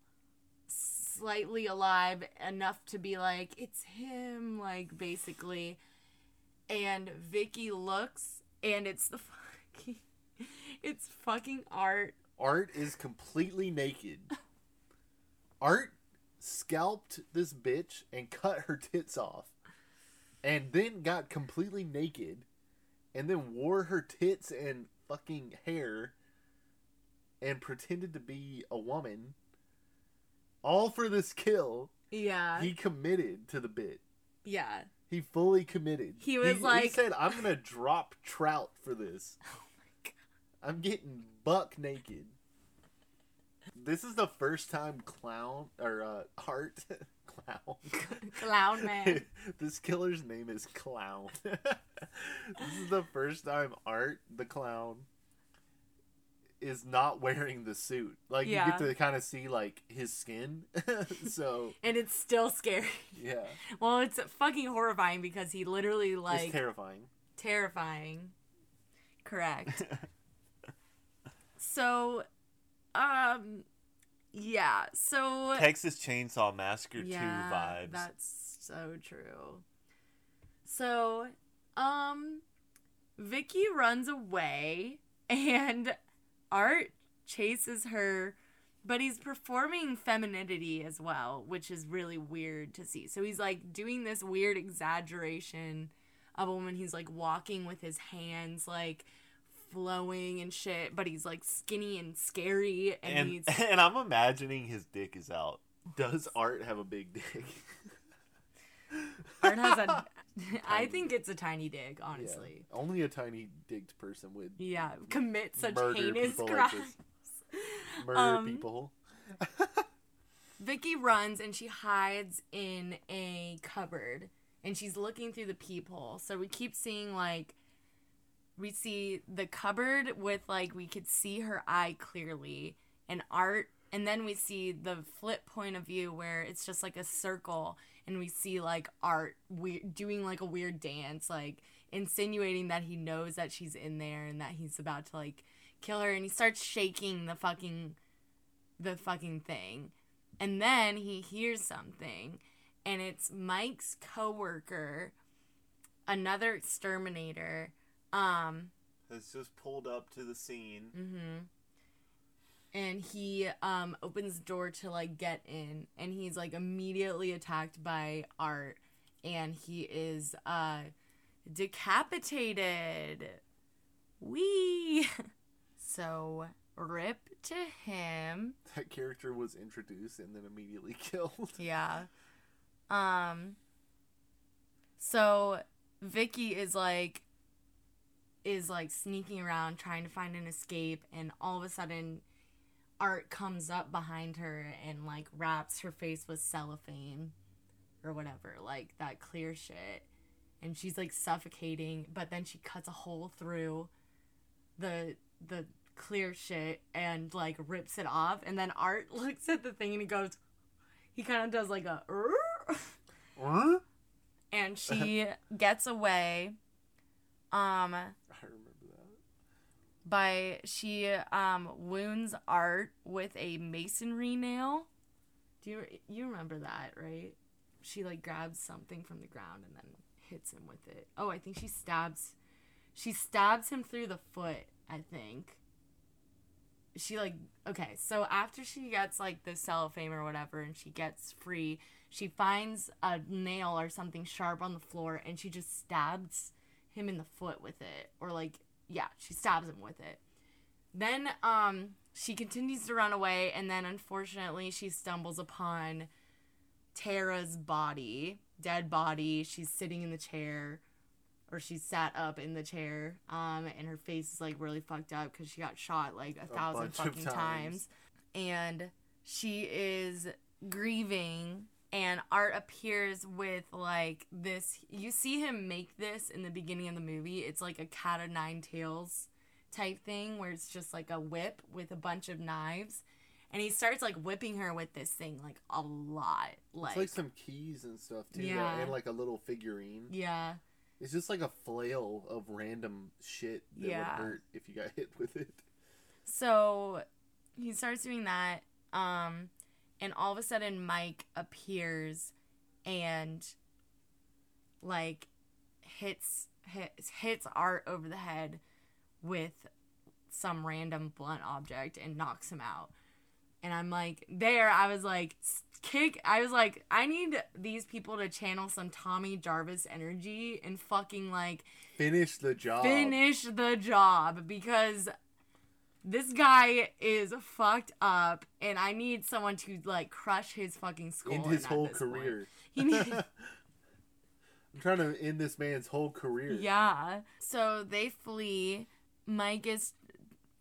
A: slightly alive enough to be like, it's him, like basically. And Vicky looks, and it's the fucking, it's fucking art.
B: Art is completely naked. Art scalped this bitch and cut her tits off. And then got completely naked. And then wore her tits and fucking hair. And pretended to be a woman. All for this kill.
A: Yeah,
B: He committed to the bit.
A: yeah.
B: He fully committed.
A: He was
B: he
A: like-
B: said, I'm to drop trout for this.
A: Oh my god.
B: I'm getting buck naked. This is the first time clown or uh, Art clown.
A: Clown man.
B: this killer's name is Clown. this is the first time Art the clown is not wearing the suit. Like
A: Yeah.
B: you get to kind of see like his skin. so
A: and it's still scary.
B: yeah,
A: Well, it's fucking horrifying because he literally like
B: it's terrifying.
A: terrifying. Correct. so, um, yeah. So
D: Texas Chainsaw Massacre
A: yeah,
D: 2 vibes.
A: That's so true. So, um, Vicky runs away and Art chases her, but he's performing femininity as well, which is really weird to see. So he's like doing this weird exaggeration of a woman. He's like walking with his hands like flowing and shit, but he's like skinny and scary and,
D: and and I'm imagining his dick is out.
B: Does Art have a big dick?
A: Art has a. I think it's a tiny dig,
B: Yeah.
A: honestly.
B: Only a tiny digged person would
A: Yeah, commit such heinous
B: like
A: crimes.
B: this. Murder
A: Um,
B: people.
A: Vicky runs and she hides in a cupboard and she's looking through the peephole. So we keep seeing like we see the cupboard with like we could see her eye clearly and art and then we see the flip point of view where it's just like a circle and we see like art we doing like a weird dance like insinuating that he knows that she's in there and that he's about to like kill her and he starts shaking the fucking the fucking thing and then he hears something and it's Mike's coworker another exterminator um
D: Has just pulled up to the scene.
A: mhm and he um opens the door to like get in and he's like immediately attacked by art and he is uh decapitated Wee. so rip to him
B: That character was introduced and then immediately killed.
A: Yeah. Um so Vicky is like is like sneaking around trying to find an escape and all of a sudden Art comes up behind her and like wraps her face with cellophane. or whatever, like that clear shit. And she's like suffocating, but then she cuts a hole through the the clear shit and like rips it off and then Art looks at the thing and he goes he kind of does like a? And she gets away um
E: I remember that.
A: By she um wounds Art with a masonry nail. Do you you remember that, right? She like grabs something from the ground and then hits him with it. Oh, I think she stabs she stabs him through the foot, I think. She like okay, so after she gets like the cellophane or whatever and she gets free, she finds a nail or something sharp on the floor and she just stabs him in the foot with it or like yeah, she stabs him with it. Then um she continues to run away and then unfortunately she stumbles upon Tara's body, dead body. She's sitting in the chair or she's sat up in the chair um and her face is like really fucked up cuz she got shot like a, thousand fucking times.
E: times.
A: And she is grieving and art appears with like this you see him make this in the beginning of the movie it's like a cat of nine tails type thing where it's just like a whip with a bunch of knives and he starts like whipping her with this thing like a lot like,
B: It's like some keys and stuff too,
A: Yeah.
B: and like a little figurine.
A: yeah
B: It's just like a flail of random shit that
A: Yeah.
B: would hurt if you got hit with it.
A: so he starts doing that um and all of a sudden mike appears and like hits hits hits art over the head with some random blunt object and knocks him out and i'm like there i was like kick i was like i need these people to channel some tommy jarvis energy and fucking like
B: Finish the job.
A: finish the job because this guy is fucked up and I need someone to like crush his fucking skull.
B: End his whole
A: point.
B: career.
A: He needs,
B: I'm trying to end this man's whole career.
A: yeah. So they flee. Mike is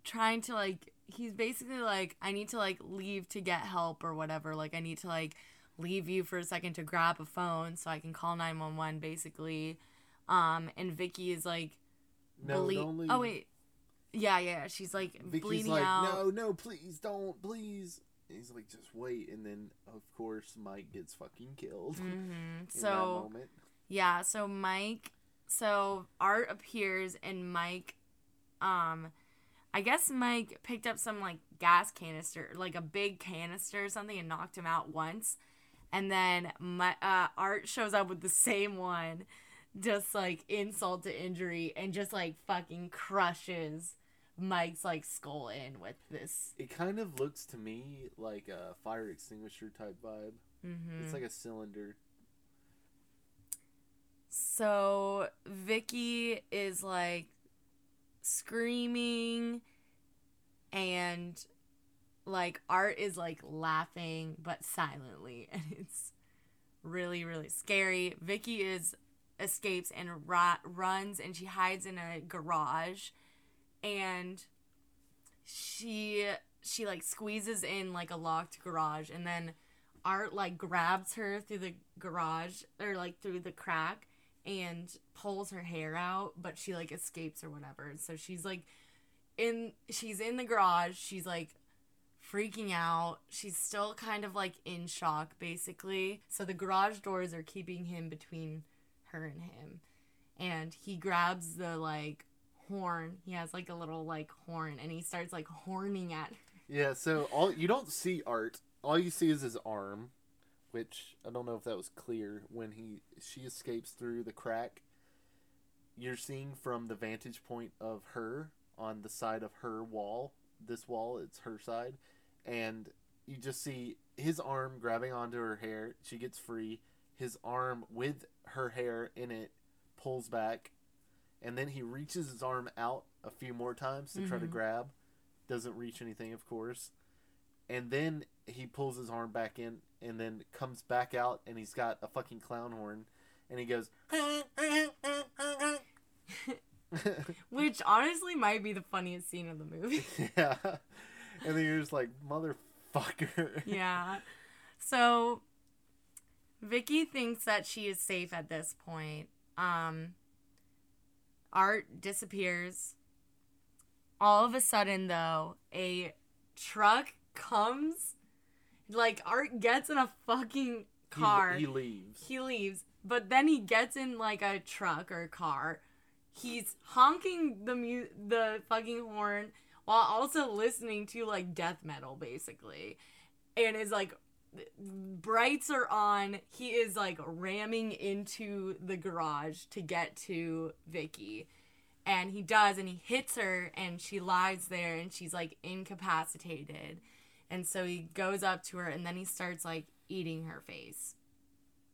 A: trying to like he's basically like I need to like leave to get help or whatever. Like I need to like leave you for a second to grab a phone so I can call 911 basically. Um and Vicky is like
B: No, leave.
A: Oh wait. Yeah, yeah. She's like
B: Vicky's
A: bleeding
B: like,
A: out.
B: no, no, please don't, please. And he's like, just wait, and then of course Mike gets fucking killed.
A: hmm
B: that
A: So
B: moment.
A: yeah, so Mike, so Art appears and Mike, um, I guess Mike picked up some like gas canister, like a big canister or something, and knocked him out once, and then my uh, Art shows up with the same one, just like insult to injury, and just like fucking crushes Mike's like skull in with this.
B: It kind of looks to me like a fire extinguisher type vibe.
A: Mm-hmm.
B: It's like a cylinder.
A: So Vicky is like screaming and like Art is like laughing but silently and it's really really scary. Vicky is escapes and ra- runs and she hides in a garage and she she like squeezes in like a locked garage and then Art like grabs her through the garage or like through the crack and pulls her hair out, but she like escapes or whatever. So she's like in she's in the garage, she's like freaking out. She's still kind of like in shock basically. So the garage doors are keeping him between her and him. And he grabs the like horn. He has like a little like horn and he starts like horning at
B: Yeah, so all you don't see art. All you see is his arm, which I don't know if that was clear when he she escapes through the crack. You're seeing from the vantage point of her on the side of her wall. This wall, it's her side, and you just see his arm grabbing onto her hair. She gets free. His arm with her hair in it pulls back, and then he reaches his arm out a few more times to try to
A: Mhm.
B: grab. Doesn't reach anything, of course. And then he pulls his arm back in and then comes back out and he's got a fucking clown horn and he goes
A: which honestly might be the funniest scene of the movie.
B: Yeah. And then you're just like, motherfucker.
A: yeah. So Vicky thinks that she is safe at this point. Um, Art disappears. All of a sudden, though, a truck comes. Like, Art gets in a fucking
B: He-
A: car.
B: He, leaves.
A: he leaves, but then he gets in like a truck or a car. He's honking the mu- the fucking horn while also listening to like death metal basically. And is like brights are on. He is like ramming into the garage to get to Vicky. And he does and he hits her and she lies there and she's like incapacitated. And so he goes up to her and then he starts like eating her face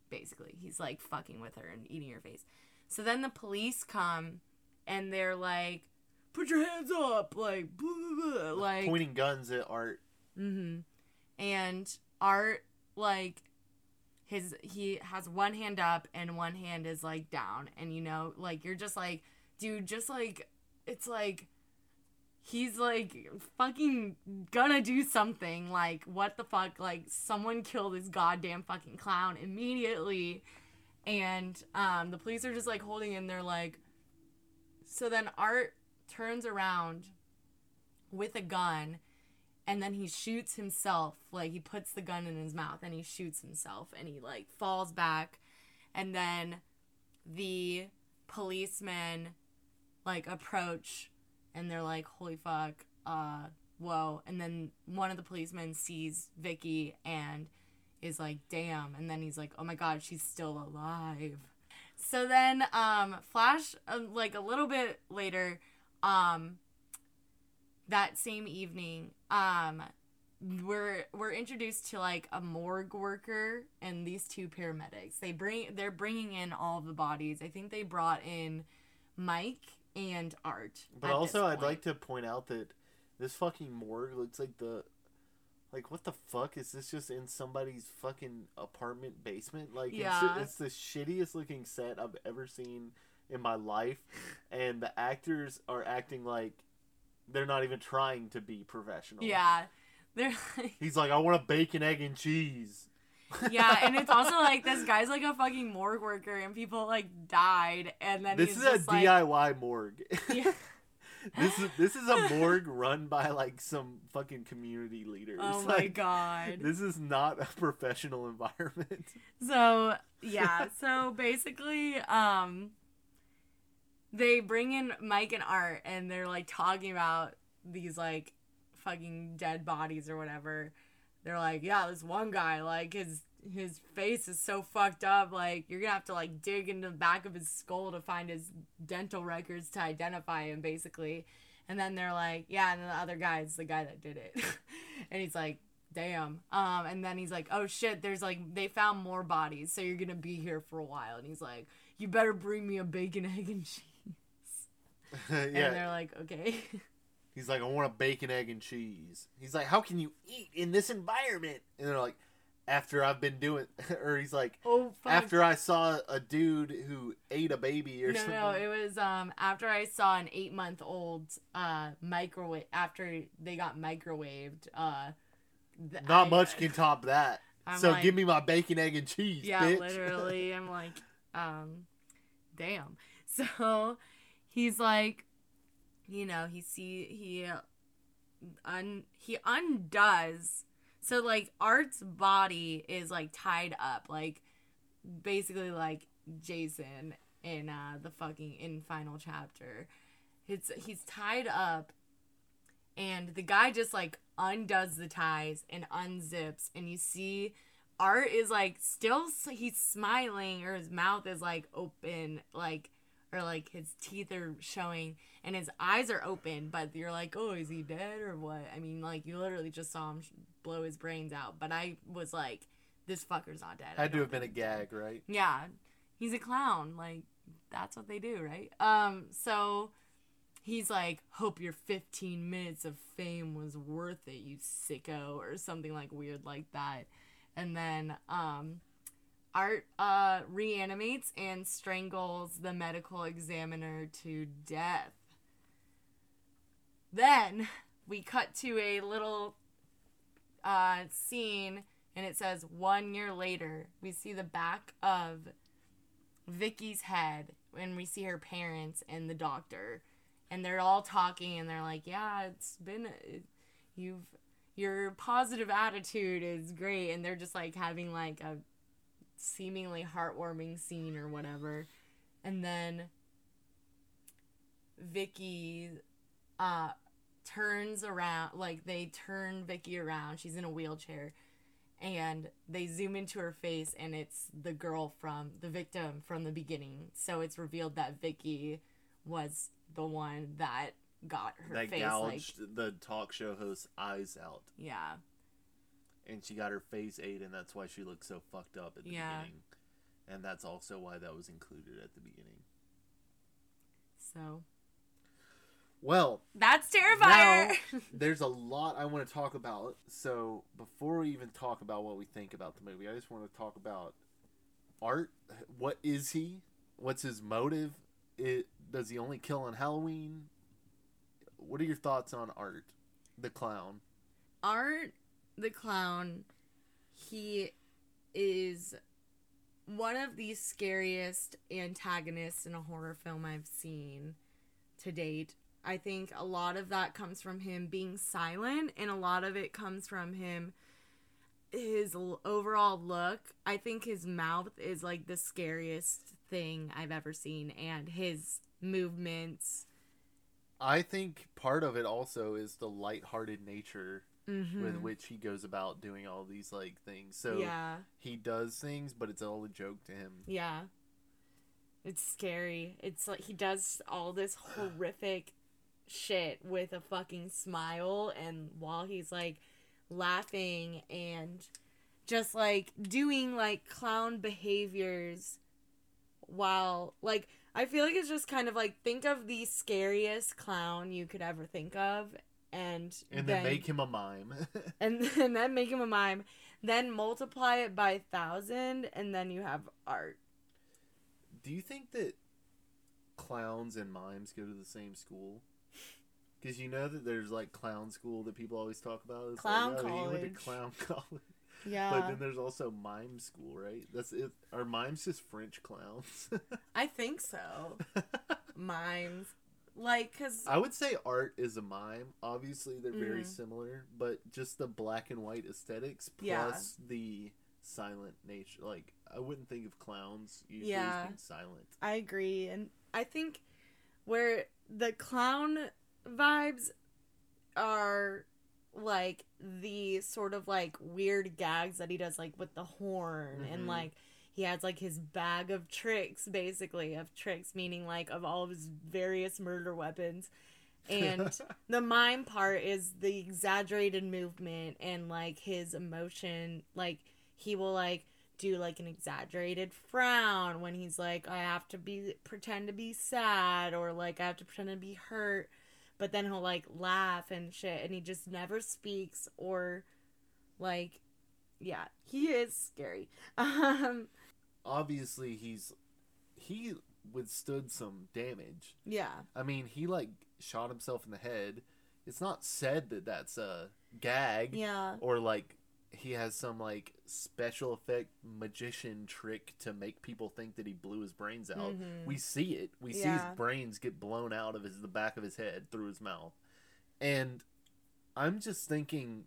A: basically. He's like fucking with her and eating her face. So then the police come and they're like, "Put your hands up!" Like, blah, blah, blah, like,
B: Pointing guns at Art.
A: mm-hmm. And Art, like, his he has one hand up and one hand is like down, and you know, like you're just like, dude, just like, it's like. He's like fucking gonna do something. Like, what the fuck? Like, someone kill this goddamn fucking clown immediately and um, the police are just like holding him. They're like, so then Art turns around with a gun, and then he shoots himself. Like he puts the gun in his mouth and he shoots himself, and he like falls back, and then the policemen like approach, and they're like, "Holy fuck!" Uh, whoa! And then one of the policemen sees Vicky and is like, damn. And then he's like, oh my god, she's still alive. So then, um, Flash, uh, like a little bit later, um, that same evening, um, we're we're introduced to like a morgue worker and these two paramedics. They bring they're bringing in all the bodies. I think they brought in Mike and Art.
B: But also, I'd like to point out that this fucking morgue looks like the. Like, what the fuck? Is this just in somebody's fucking apartment basement? Like,
A: Yeah.
B: it's, it's the shittiest looking set I've ever seen in my life. And the actors are acting like they're not even trying to be professional.
A: Yeah, they're like.
B: He's like, I want a bacon, egg, and cheese.
A: Yeah, and it's also like this guy's like a fucking morgue worker, and people like died, and then
B: this
A: he's
B: is a
A: like,
B: DIY morgue.
A: Yeah.
B: this is this is a morgue run by like some fucking community leaders.
A: oh my
B: Like,
A: god.
B: This is not a professional environment.
A: So yeah, so basically, um, they bring in Mike and Art, and they're like talking about these like fucking dead bodies or whatever. They're like, yeah, this one guy, like his his face is so fucked up, like you're gonna have to like dig into the back of his skull to find his dental records to identify him, basically. And then they're like, yeah, and then the other guy's the guy that did it, and he's like, damn. Um, and then he's like, oh shit, there's like they found more bodies, so you're gonna be here for a while. And he's like, you better bring me a bacon, egg, and cheese. And
B: yeah.
A: they're like, okay.
B: He's like, I want a bacon, egg, and cheese. He's like, How can you eat in this environment? And they're like, After I've been doing, or he's like,
A: oh fuck.
B: After I saw a dude who ate a baby or
A: no,
B: something.
A: no, it was um after I saw an eight month old uh microwave after they got microwaved. Uh, th-
B: Not
A: I-
B: much can top that.
A: I'm
B: so
A: like-
B: give me my bacon, egg, and cheese,
A: Yeah,
B: bitch.
A: literally. I'm like, um, damn. So he's like, you know, he see he uh, un he undoes. So like Art's body is like tied up, like basically like Jason in uh the fucking in final chapter. It's he's tied up and the guy just like undoes the ties and unzips and you see art is like still he's smiling or his mouth is like open like or like his teeth are showing and his eyes are open but you're like oh is he dead or what i mean like you literally just saw him blow his brains out but i was like this fucker's not dead
B: Had to have been a
A: think he's dead.
B: gag, right?
A: Yeah, he's a clown. Like that's what they do, right? Um, so he's like, "Hope your 15 minutes of fame was worth it, you sicko," or something like weird like that. And then um, Art uh reanimates and strangles the medical examiner to death. Then we cut to a little uh scene and it says one year later. We see the back of Vicky's head, and we see her parents and the doctor, and they're all talking, and they're like, "Yeah, it's been you've your positive attitude is great," and they're just like having like a seemingly heartwarming scene or whatever, and then Vicky uh turns around like they turn Vicky around. She's in a wheelchair and they zoom into her face and it's the girl from the victim from the beginning. So it's revealed that Vicky was the one that got her
B: that
A: face like
B: the talk show host's eyes out,
A: yeah.
B: And she got her face ate, and that's why she looked so fucked up at the
A: Yeah.
B: beginning. And that's also why that was included at the beginning.
A: So
B: Well,
A: that's Terrifier.
B: Now, there's a lot I want to talk about. So before we even talk about what we think about the movie, I just want to talk about art. What is he? What's his motive? It does he only kill on Halloween? What are your thoughts on art, the clown?
A: Art the clown, he is one of the scariest antagonists in a horror film I've seen to date. I think a lot of that comes from him being silent, and a lot of it comes from him his overall look. I think his mouth is like the scariest thing I've ever seen, and his movements.
B: I think part of it also is the light-hearted nature
A: Mhm.
B: with which he goes about doing all these like things. So
A: yeah.
B: he does things, but it's all a joke to him.
A: Yeah. It's scary. It's like he does all this horrific shit with a fucking smile and while he's like laughing and just like doing like clown behaviors while like I feel like it's just kind of like think of the scariest clown you could ever think of and
B: And then make him a mime.
A: and then, then make him a mime then multiply it by a thousand and then you have art
B: Do you think that clowns and mimes go to the same school? Because you know that there's like clown school that people always talk about. It's
A: Clown
B: like, oh, he went to clown college.
A: yeah
B: But then there's also mime school, right? That's it. Are mimes just French clowns?
A: I think so. Mimes. Like, because.
B: I would say art is a mime. Obviously, they're very
A: Mhm.
B: similar, but just the black and white aesthetics plus
A: Yeah.
B: the silent nature. Like, I wouldn't think of clowns usually
A: Yeah.
B: as being silent.
A: I agree. And I think where the clown vibes are like the sort of like weird gags that he does, like with the horn
B: Mhm.
A: and like. He has like his bag of tricks, basically, of tricks, meaning like of all of his various murder weapons. And the mime part is the exaggerated movement and like his emotion. Like he will like do like an exaggerated frown when he's like i have to be pretend to be sad or like i have to pretend to be hurt. But then he'll like laugh and shit and he just never speaks or like yeah he is scary. Um
B: Obviously, he's he withstood some damage.
A: yeah
B: I mean, he like shot himself in the head. It's not said that that's a gag
A: yeah
B: or like he has some like special effect magician trick to make people think that he blew his brains out.
A: Mhm.
B: We see it. We see his brains get blown out of his the back of his head through his mouth. And I'm just thinking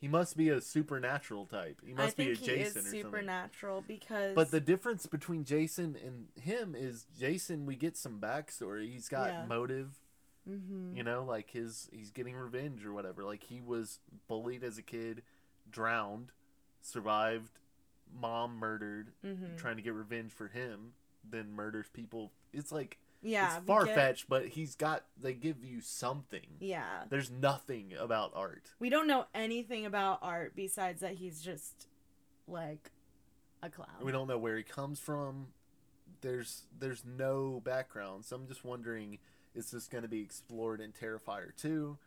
B: he must be a supernatural type. He must be a Jason
A: he
B: or
A: is
B: something.
A: supernatural because
B: But the difference between Jason and him is Jason we get some backstory. He's got
A: Yeah.
B: motive
A: hmm
B: you know like his he's getting revenge or whatever like he was bullied as a kid drowned survived mom murdered
A: hmm
B: trying to get revenge for him then murders people it's like
A: yeah
B: far fetched but he's got they give you something.
A: Yeah.
B: There's nothing about art.
A: We don't know anything about art besides that he's just like a clown.
B: we don't know where he comes from. There's there's no background. So i'm just wondering is this going to be explored in terrifier 2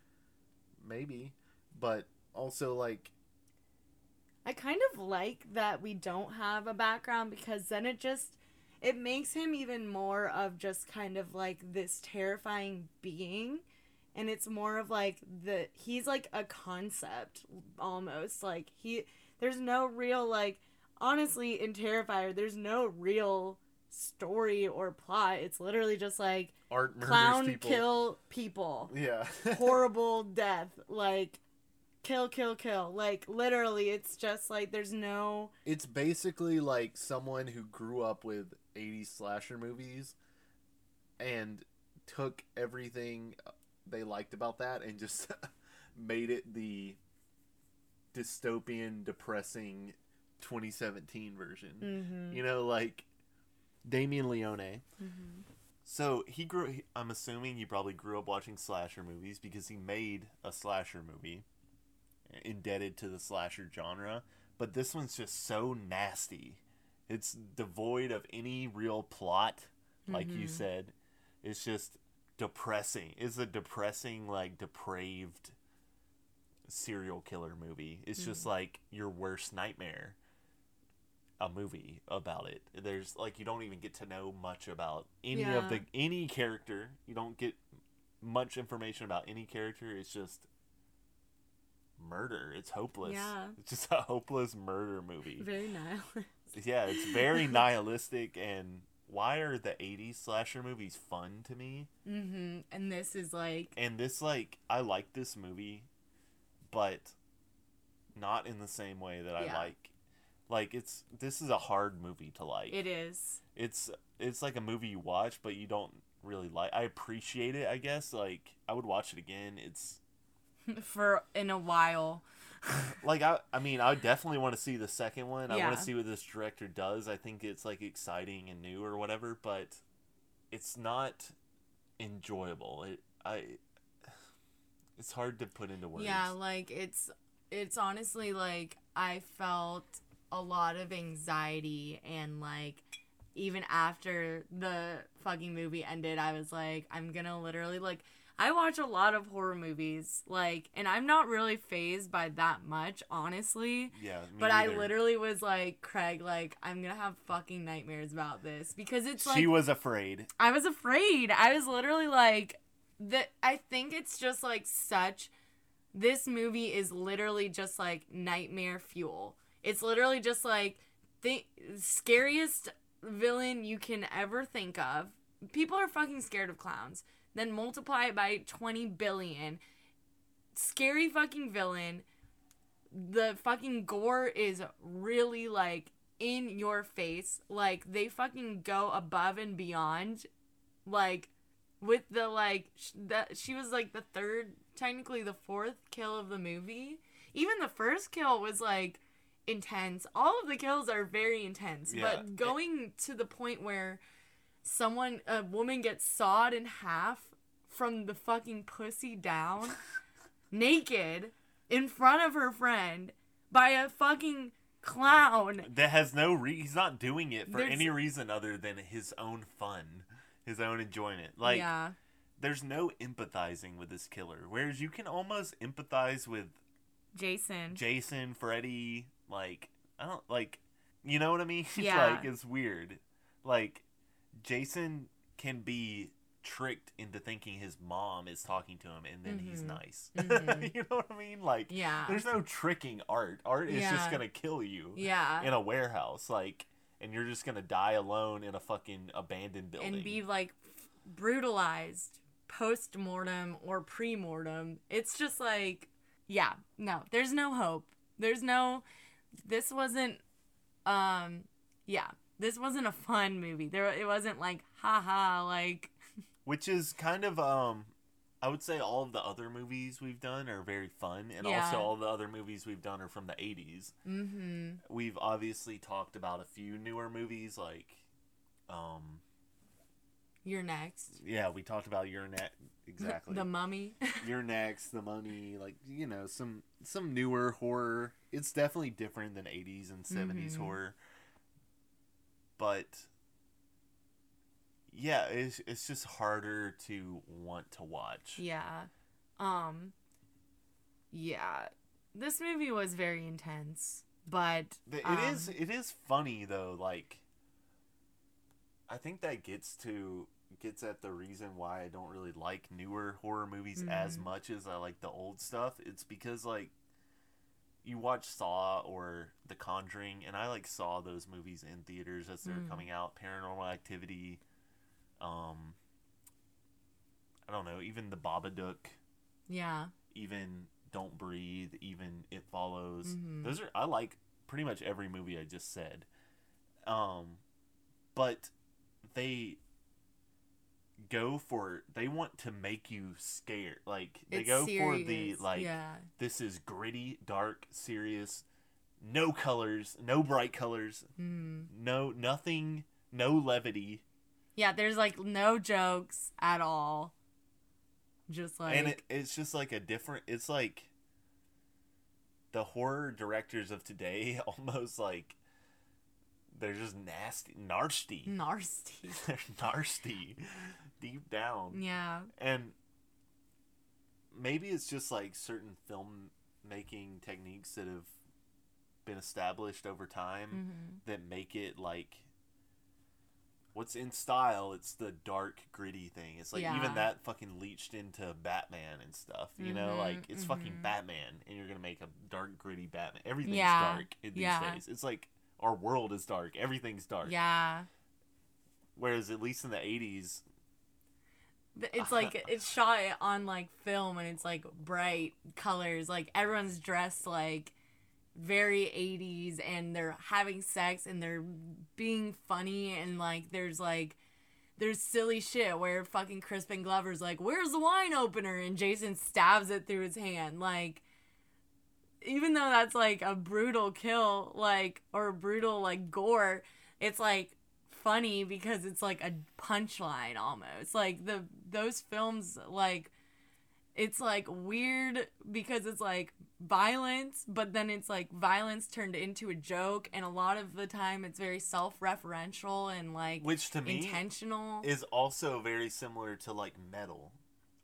B: maybe. But also like
A: I kind of like that we don't have a background because then it just it makes him even more of just kind of like this terrifying being and it's more of like the he's like a concept almost like he there's no real like honestly in Terrifier, there's no real story or plot. It's literally just like
B: Art
A: clown
B: people.
A: kill people.
B: Yeah.
A: Horrible death. Like kill kill kill. Like literally it's just like there's no
C: It's basically like someone who grew up with 80s slasher movies and took everything they liked about that and just made it the dystopian, depressing 2017 version.
A: mhm.
C: You know, like Damien Leone.
B: So he grew. I'm assuming he probably grew up watching slasher movies because he made a slasher movie, indebted to the slasher genre. But this one's just so nasty. It's devoid of any real plot, like you mm-hmm. said. It's just depressing. It's a depressing, like depraved serial killer movie. It's hmm. just like your worst nightmare. A movie about it. There's like you don't even get to know much about any of the any character. You don't get much information about any character. It's just murder. It's hopeless.
A: Yeah.
B: It's just a hopeless murder movie.
A: Very nihilist.
B: Yeah, it's very nihilistic and why are the 80s slasher movies fun to me?
A: Mm-hmm. And this is like
B: And this like I like this movie but not in the same way that I like like it's this is a hard movie to like.
A: it is.
B: It's it's like a movie you watch but you don't really like. I appreciate it, I guess. Like I would watch it again. It's
A: For in a while.
B: like I I mean, I definitely want to see the second one. I want to see what this director does. I think it's like exciting and new or whatever, but it's not enjoyable. It I it's hard to put into words.
A: Yeah, like it's it's honestly like I felt a lot of anxiety and like even after the fucking movie ended, I was like, I'm gonna literally like I watch a lot of horror movies, like and I'm not really phased by that much, honestly.
B: Yeah,
A: But I literally was like, Craig, like, I'm gonna have fucking nightmares about this because it's like
B: she was afraid.
A: I was afraid. I was literally like that I think it's just like such this movie is literally just like nightmare fuel. It's literally just like the scariest villain you can ever think of. People are fucking scared of clowns. Then multiply it by 20 billion. Scary fucking villain. The fucking gore is really like in your face. Like they fucking go above and beyond. Like with the like sh- that she was like the third, technically the fourth kill of the movie. Even the first kill was like intense. All of the kills are very intense,
B: Yeah.
A: but going to the point where someone a woman gets sawed in half from the fucking pussy down naked in front of her friend by a fucking clown.
B: That has no re- he's not doing it for
A: There's-
B: any reason other than his own fun, his own enjoyment. Like
A: yeah.
B: there's no empathizing with this killer. Whereas you can almost empathize with
A: Jason.
B: Jason, Freddy, like I don't like you know what I mean?
A: Yeah.
B: like it's weird. Like Jason can be tricked into thinking his mom is talking to him and then he's
A: Mhm.
B: nice.
A: Mhm.
B: you know what I mean? Like
A: Yeah.
B: there's no tricking art. Art is just gonna kill you
A: Yeah.
B: in a warehouse, like and you're just gonna die alone in a fucking abandoned building.
A: and be like brutalized post mortem or pre mortem. It's just like, yeah, no, there's no hope. There's no, this wasn't, um, yeah, this wasn't a fun movie. There, it wasn't like, haha, like,
B: Which is kind of um I would say all of the other movies we've done are very fun and
A: Yeah.
B: also all the other movies we've done are from the 80s.
A: mm-hmm.
B: We've obviously talked about a few newer movies like um
A: You're next.
B: yeah, we talked about You're Next exactly.
A: The Mummy.
C: You're next, the Mummy, like you know, some some newer horror.
B: it's definitely different than 80s and 70s
A: Mhm.
B: horror. But yeah, it's it's just harder to want to watch.
A: yeah. Um, yeah. This movie was very intense, but
B: Th-
A: um,
B: It is it is funny though like I think that gets to gets at the reason why I don't really like newer horror movies as
A: Mhm.
B: much as I like the old stuff. It's because like you watch Saw or The Conjuring, and I like saw those movies in theaters as they were
A: Mm.
B: coming out. Paranormal Activity, um, I don't know, even The Babadook,
A: Yeah.
B: even Don't Breathe, even It Follows.
A: Mhm.
B: Those are I like pretty much every movie I just said. Um, but they go for they want to make you scared. Like they
A: It's
B: go for the like
A: yeah.
B: this is gritty, dark, serious, no colors, no bright colors,
A: Mm.
B: no nothing, no levity,
A: Yeah, there's like no jokes at all. Just like
B: and it, it's just like a different. It's like the horror directors of today almost like they're just nasty, nasty.
A: nasty.
B: they're nasty deep down,
A: Yeah.
B: and maybe it's just like certain filmmaking techniques that have been established over time.
A: hmm
B: that make it like what's in style it's the dark gritty thing it's like
A: Yeah.
B: even that fucking leached into batman and stuff you know
A: Mhm,
B: like it's fucking
A: mhm.
B: batman and you're gonna make a dark gritty batman everything's
A: Yeah,
B: dark in these
A: yeah.
B: days it's like our world is dark everything's dark
A: Yeah.
B: whereas at least in the 80s
A: It's like it's shot on like film and it's like bright colors. Like everyone's dressed like very 80s and they're having sex and they're being funny and like there's like there's silly shit where fucking Crispin Glover's like, "Where's the wine opener?" and Jason stabs it through his hand. Like even though that's like a brutal kill, like or brutal like gore, it's like funny because it's like a punchline almost. Like the those films like it's like weird because it's like violence, but then it's like violence turned into a joke and a lot of the time it's very self-referential and like
B: which to me
A: intentional.
B: is also very similar to like metal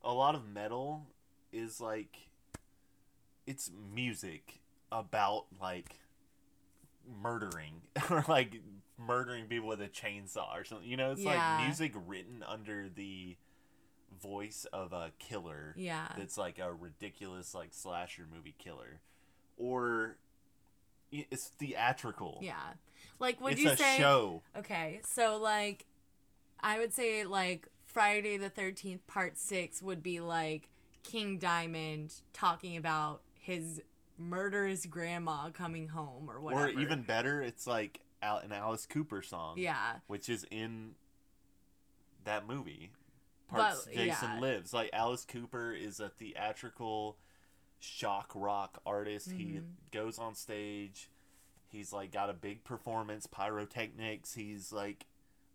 B: a lot of metal is like it's music about like murdering or like murdering people with a chainsaw or something you know it's
A: Yeah.
B: like music written under the voice of a killer
A: yeah.
B: that's like a ridiculous like slasher movie killer or it's theatrical
A: Yeah. Like would
B: it's
A: you
B: a
A: say
B: show
A: Okay, so like, I would say like Friday the Thirteenth Part Six would be like King Diamond talking about his murderous grandma coming home or whatever.
B: or even better it's like Al- an alice cooper song
A: yeah,
B: which is in that movie. Parts
A: But,
B: Jason
A: yeah.
B: lives. Like Alice Cooper is a theatrical shock rock artist. He
A: Mhm.
B: goes on stage. He's like got a big performance, pyrotechnics. He's like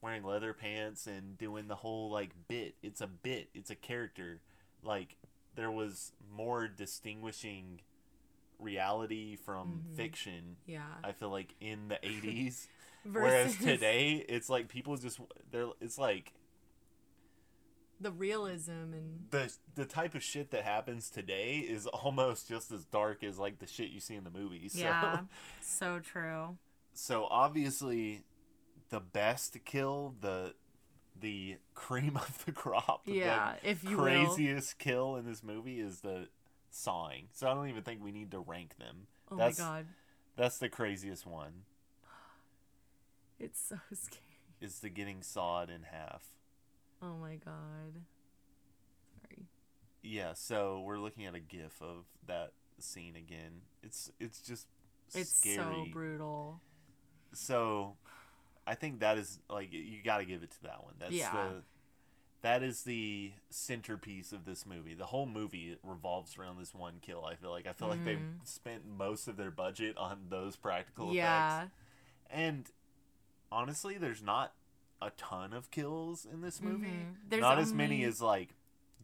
B: wearing leather pants and doing the whole like bit. It's a bit. It's a character. Like there was more distinguishing reality from
A: Mhm.
B: fiction.
A: yeah.
B: I feel like in the 80s Whereas today, it's like people just they're it's like
A: the realism and
B: the the type of shit that happens today is almost just as dark as like the shit you see in the movies. So,
A: yeah, so true.
B: so obviously, the best kill the the cream of the crop. the
A: Yeah, if you will.
B: craziest kill in this movie is the sawing. So I don't even think we need to rank them.
A: Oh
B: That's-
A: my god,
B: That's the craziest one.
A: it's so scary.
B: It's the getting sawed in half.
A: Oh my god. Sorry.
B: Yeah, so we're looking at a gif of that scene again. It's it's just scary.
A: It's
B: scary.
A: so brutal.
B: So, I think that is like you got to give it to that one. That's
A: Yeah.
B: the that is the centerpiece of this movie. The whole movie revolves around this one kill. I feel like I feel like they
A: Mhm.
B: spent most of their budget on those practical
A: Yeah.
B: effects. And honestly, there's not a ton of kills in this movie.
A: Mhm. There's
B: not as many as like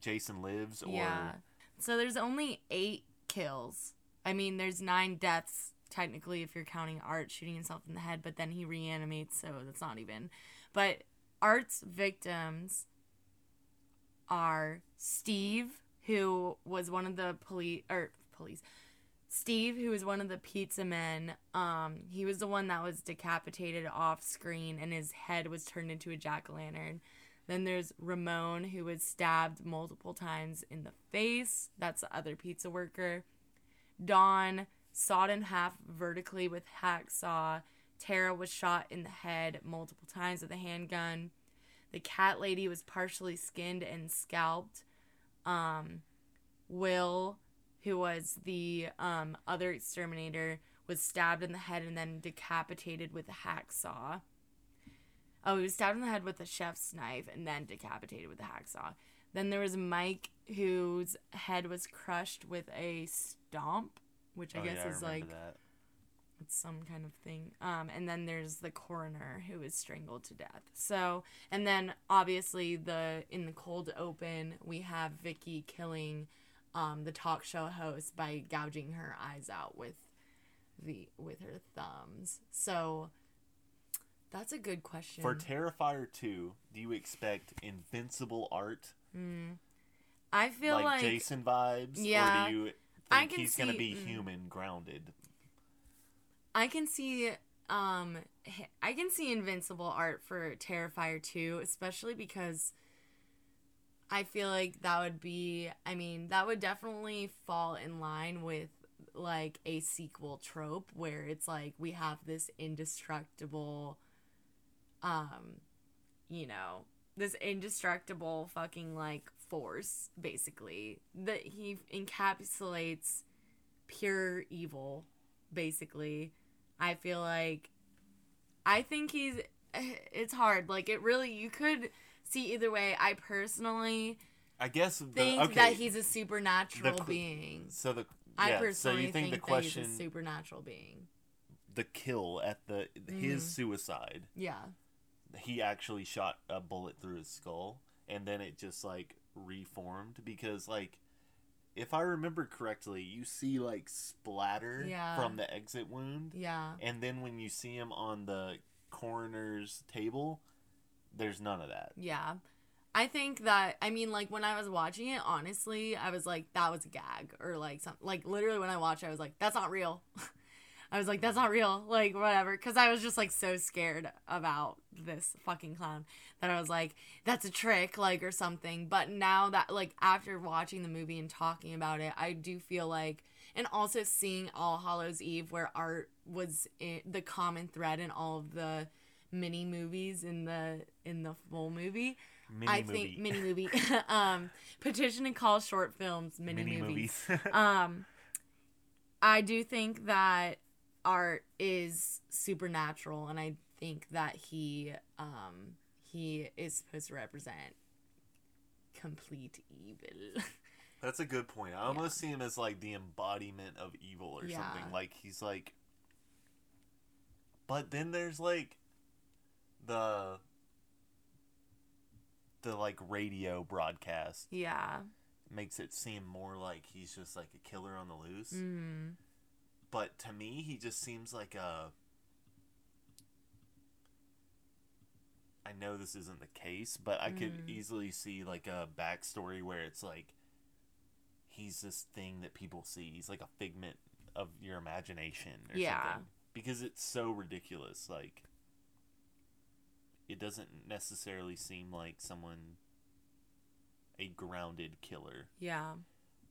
B: Jason Lives or
A: Yeah. So there's only eight kills. I mean, there's nine deaths technically if you're counting Art shooting himself in the head, but then he reanimates, so that's not even. But Art's victims are Steve, who was one of the police or police. Steve, who was one of the pizza men, um, he was the one that was decapitated off screen and his head was turned into a jack o' lantern. Then there's Ramon, who was stabbed multiple times in the face. That's the other pizza worker. Dawn, sawed in half vertically with hacksaw. Tara was shot in the head multiple times with a handgun. The cat lady was partially skinned and scalped. Um, Will, who was the um, other exterminator, was stabbed in the head and then decapitated with a hacksaw. Oh, he was stabbed in the head with a chef's knife and then decapitated with a hacksaw. Then there was Mike, whose head was crushed with a stomp, which I
B: Oh,
A: guess
B: yeah,
A: is
B: remember
A: like
B: that.
A: it's some kind of thing. Um, and then there's the coroner who is strangled to death. So, and then obviously the in the cold open we have Vicky killing um, the talk show host by gouging her eyes out with the with her thumbs. So that's a good question.
B: For Terrifier 2, do you expect invincible art
A: I feel
B: like,
A: like,
B: Jason vibes
A: Yeah.
B: or do you
A: I can
B: he's going to
A: see-
B: be
A: mm.
B: human grounded?
A: I can see um I can see invincible art for Terrifier 2, especially because I feel like that would be I mean, that would definitely fall in line with like a sequel trope where it's like we have this indestructible um you know, this indestructible fucking like force basically that he encapsulates pure evil basically. I feel like i think he's it's hard. Like it really you could see either way. I personally
B: I guess the,
A: think
B: okay.
A: that he's a supernatural
B: cl-
A: being.
B: so the
A: i
B: yeah, so
A: personally
B: you think,
A: think,
B: the question
A: that he's a supernatural being.
B: The kill at the his
A: Mm.
B: suicide.
A: Yeah
B: he actually shot a bullet through his skull and then it just like reformed because like if I remember correctly, you see like splatter
A: Yeah.
B: from the exit wound
A: yeah
B: and then when you see him on the coroner's table, there's none of that.
A: yeah i think that i mean like when i was watching it honestly i was like that was a gag or like some like literally when i watched it, i was like that's not real I was like, that's not real. Like, whatever. Because I was just, like, so scared about this fucking clown that I was like, that's a trick, like, or something. But now that, like, after watching the movie and talking about it, I do feel like, and also seeing All Hallows Eve, where art was in, the common thread in all of the mini movies in the in the full movie.
B: Mini
A: I
B: movie.
A: think mini movie. um, petition and call short films mini,
B: Mini
A: movies
B: movies.
A: um i do think that art is supernatural and i think that he um he is supposed to represent complete evil
B: That's a good point. I almost see him as like the embodiment of evil or
A: Yeah.
B: something. Like he's like But then there's like the the like radio broadcast
A: yeah
B: makes it seem more like he's just like a killer on the loose.
A: mm.
B: But to me he just seems like a I know this isn't the case, but I could
A: Mm.
B: easily see like a backstory where it's like he's this thing that people see. He's like a figment of your imagination or
A: Yeah.
B: something. Because it's so ridiculous. Like it doesn't necessarily seem like someone a grounded killer.
A: yeah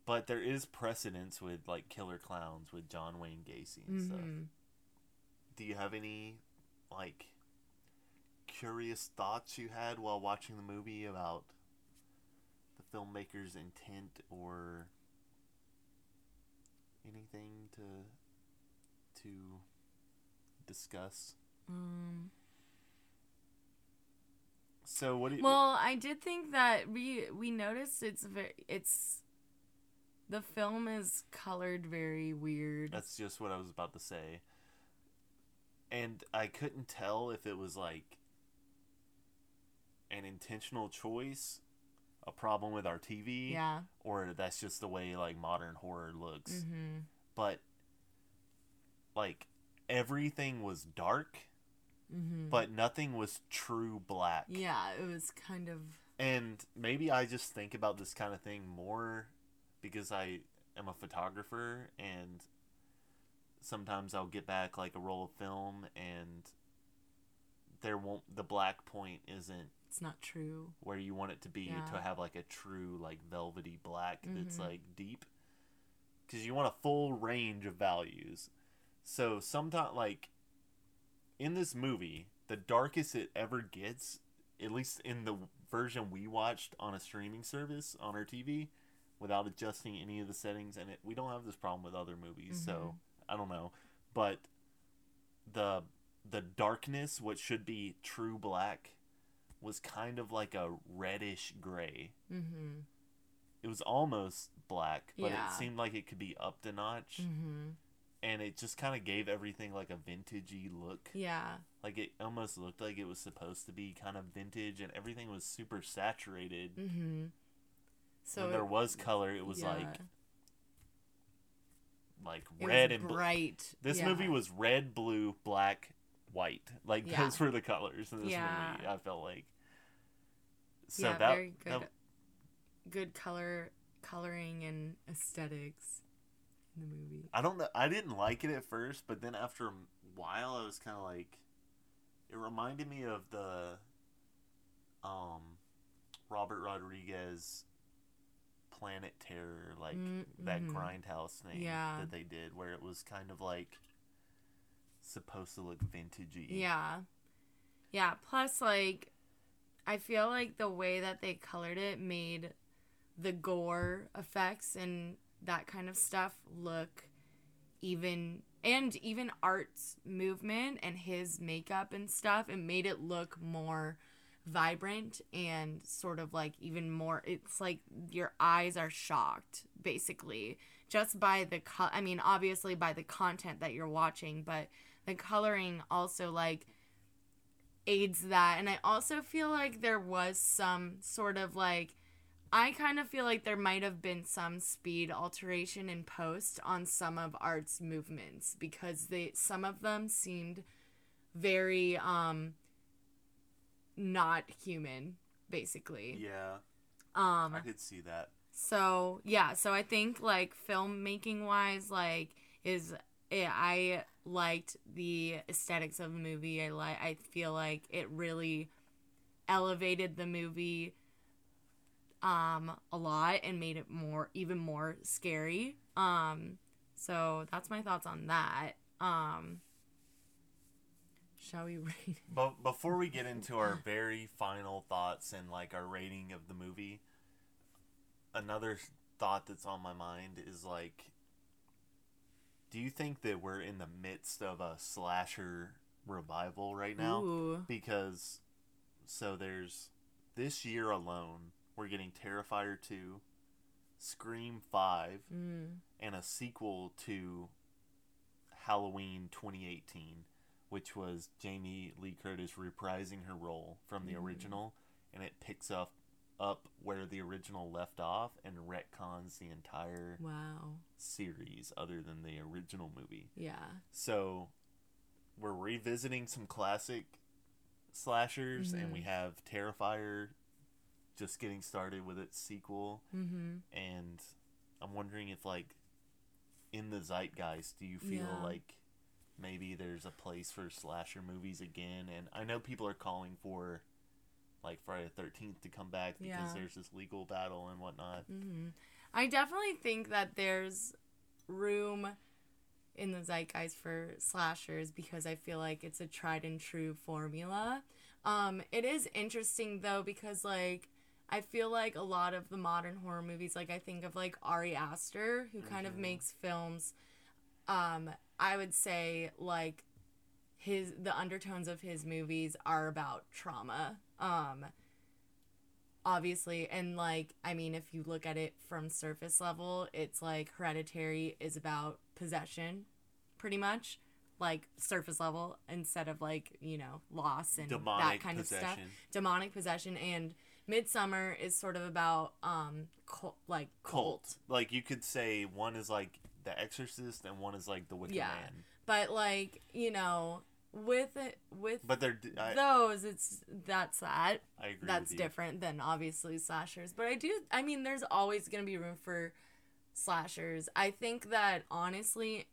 B: But there is precedence with like killer clowns with John Wayne Gacy and stuff.
A: hmm
B: Do you have any like curious thoughts you had while watching the movie about the filmmaker's intent or anything to to discuss?
A: um,
B: So what do you
A: well i did think that we we noticed it's very it's the film is colored very weird
B: That's just what I was about to say. And I couldn't tell if it was like an intentional choice, a problem with our TV,
A: yeah
B: or that's just the way like modern horror looks.
A: hmm
B: But like everything was dark,
A: hmm
B: but nothing was true black.
A: yeah it was kind of
B: And maybe I just think about this kind of thing more because I am a photographer and sometimes I'll get back like a roll of film and there won't the black point isn't
A: it's not true
B: where you want it to be
A: Yeah.
B: to have like a true like velvety black that's
A: Mhm.
B: like deep. because you want a full range of values. So sometimes, like in this movie, the darkest it ever gets, at least in the version we watched on a streaming service on our TV, without adjusting any of the settings, and it, we don't have this problem with other movies, so I don't know, but the the darkness, what should be true black, was kind of like a reddish gray.
A: Mm-hmm.
B: It was almost black, but
A: Yeah.
B: it seemed like it could be upped a notch,
A: Mm-hmm.
B: and it just kind of gave everything like a vintagey look.
A: Yeah.
B: Like it almost looked like it was supposed to be kind of vintage, and everything was super saturated.
A: So
B: when there
A: it-
B: was color, it was
A: yeah.
B: like like
A: It
B: red and bl-
A: bright.
B: This
A: yeah.
B: movie was red, blue, black, white. Like
A: Yeah.
B: those were the colors in this
A: Yeah.
B: movie. I felt like. So
A: yeah,
B: that,
A: very good.
B: that
A: good color, coloring and aesthetics in the movie.
B: I don't know. I didn't like it at first, but then after a while, I was kind of like, it reminded me of the, um, Robert Rodriguez, Planet Terror, like
A: Mm,
B: that
A: mhm.
B: grindhouse thing
A: Yeah.
B: that they did, where it was kind of like supposed to look vintagey.
A: Yeah. Yeah, plus like I feel like the way that they colored it made the gore effects and that kind of stuff look even and even art's movement and his makeup and stuff it made it look more vibrant and sort of like even more it's like your eyes are shocked basically just by the co- I mean obviously by the content that you're watching but the coloring also like aids that. And I also feel like there was some sort of like I kind of feel like there might have been some speed alteration in post on some of Art's movements because they some of them seemed very um not human basically.
B: Yeah,
A: Um
B: I could see that.
A: so yeah, so I think like filmmaking wise, like is it, I liked the aesthetics of the movie. I like I feel like it really elevated the movie um a lot and made it more even more scary. Um so that's my thoughts on that. Um shall we rate?
B: But before we get into our very final thoughts and like our rating of the movie, another thought that's on my mind is like do you think that we're in the midst of a slasher revival right now?
A: Ooh.
B: Because so there's this year alone, we're getting Terrifier 2, Scream 5,
A: Mm.
B: and a sequel to Halloween 2018, which was Jamie Lee Curtis reprising her role from the
A: Mhm.
B: original, and it picks up up where the original left off and retcons the entire
A: Wow.
B: series other than the original movie.
A: Yeah.
B: So we're revisiting some classic slashers, and we
A: Mhm.
B: have Terrifier just getting started with its sequel
A: Mhm.
B: and I'm wondering if like in the zeitgeist, do you feel
A: Yeah.
B: like maybe there's a place for slasher movies again? And I know people are calling for like Friday the Thirteenth to come back because
A: Yeah.
B: there's this legal battle and whatnot.
A: hmm I definitely think that there's room in the zeitgeist for slashers because I feel like it's a tried and true formula. Um, it is interesting though because like I feel like a lot of the modern horror movies, like I think of like Ari Aster, who kind of
B: Mhm.
A: makes films. Um, I would say like his the undertones of his movies are about trauma. Um, obviously and like i mean if you look at it from surface level it's like hereditary is about possession pretty much like surface level instead of like you know loss and that
B: Demonic
A: kind of stuff demonic possession and midsummer is sort of about um cult, like cult.
B: Cult. Like you could say one is like The Exorcist and one is like The Wicker
A: Yeah.
B: Man.
A: but like you know with it with
B: But they're I,
A: those it's that's that
B: I agree
A: that's different than obviously slashers but i do i mean there's always going to be room for slashers i think that honestly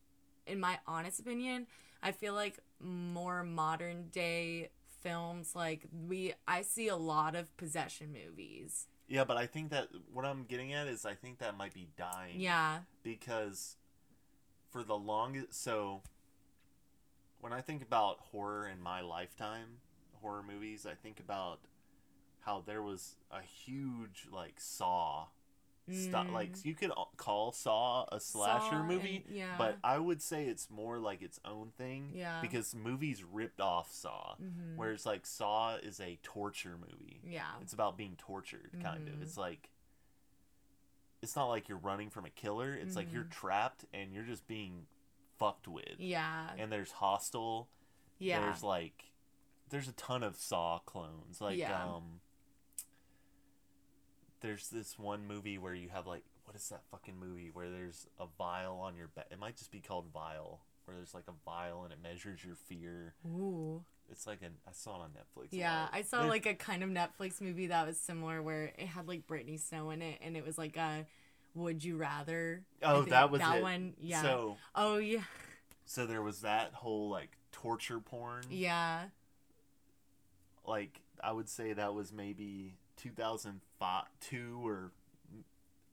A: in my honest opinion i feel like more modern day films like we i see a lot of possession movies
B: Yeah, but I think that what I'm getting at is I think that might be dying.
A: Yeah.
B: Because for the longest, so when I think about horror in my lifetime, horror movies, I think about how there was a huge like Saw stuff. Like
A: Mm.
B: you could call Saw a slasher
A: Saw
B: movie,
A: and- yeah.
B: but I would say it's more like its own thing.
A: Yeah.
B: Because movies ripped off Saw,
A: Mhm.
B: whereas like Saw is a torture movie.
A: Yeah.
B: It's about being tortured, kind of.
A: Mhm.
B: It's like it's not like you're running from a killer. It's like you're
A: Mhm.
B: trapped and you're just being fucked with.
A: Yeah.
B: And there's Hostel.
A: Yeah.
B: There's like there's a ton of Saw clones. Like
A: Yeah.
B: um there's this one movie where you have like what is that fucking movie where there's a vial on your back? It might just be called Vial. Where there's like a vial and it measures your fear.
A: Ooh.
B: It's like an I saw it on Netflix.
A: Yeah. I saw like a kind of Netflix movie that was similar where it had like Brittany Snow in it, and it was like a "Would you rather?"
B: Oh, that was
A: that
B: it.
A: one. Yeah.
B: So
A: oh yeah.
B: So there was that whole like torture porn.
A: Yeah.
B: Like I would say that was maybe 2005 2 or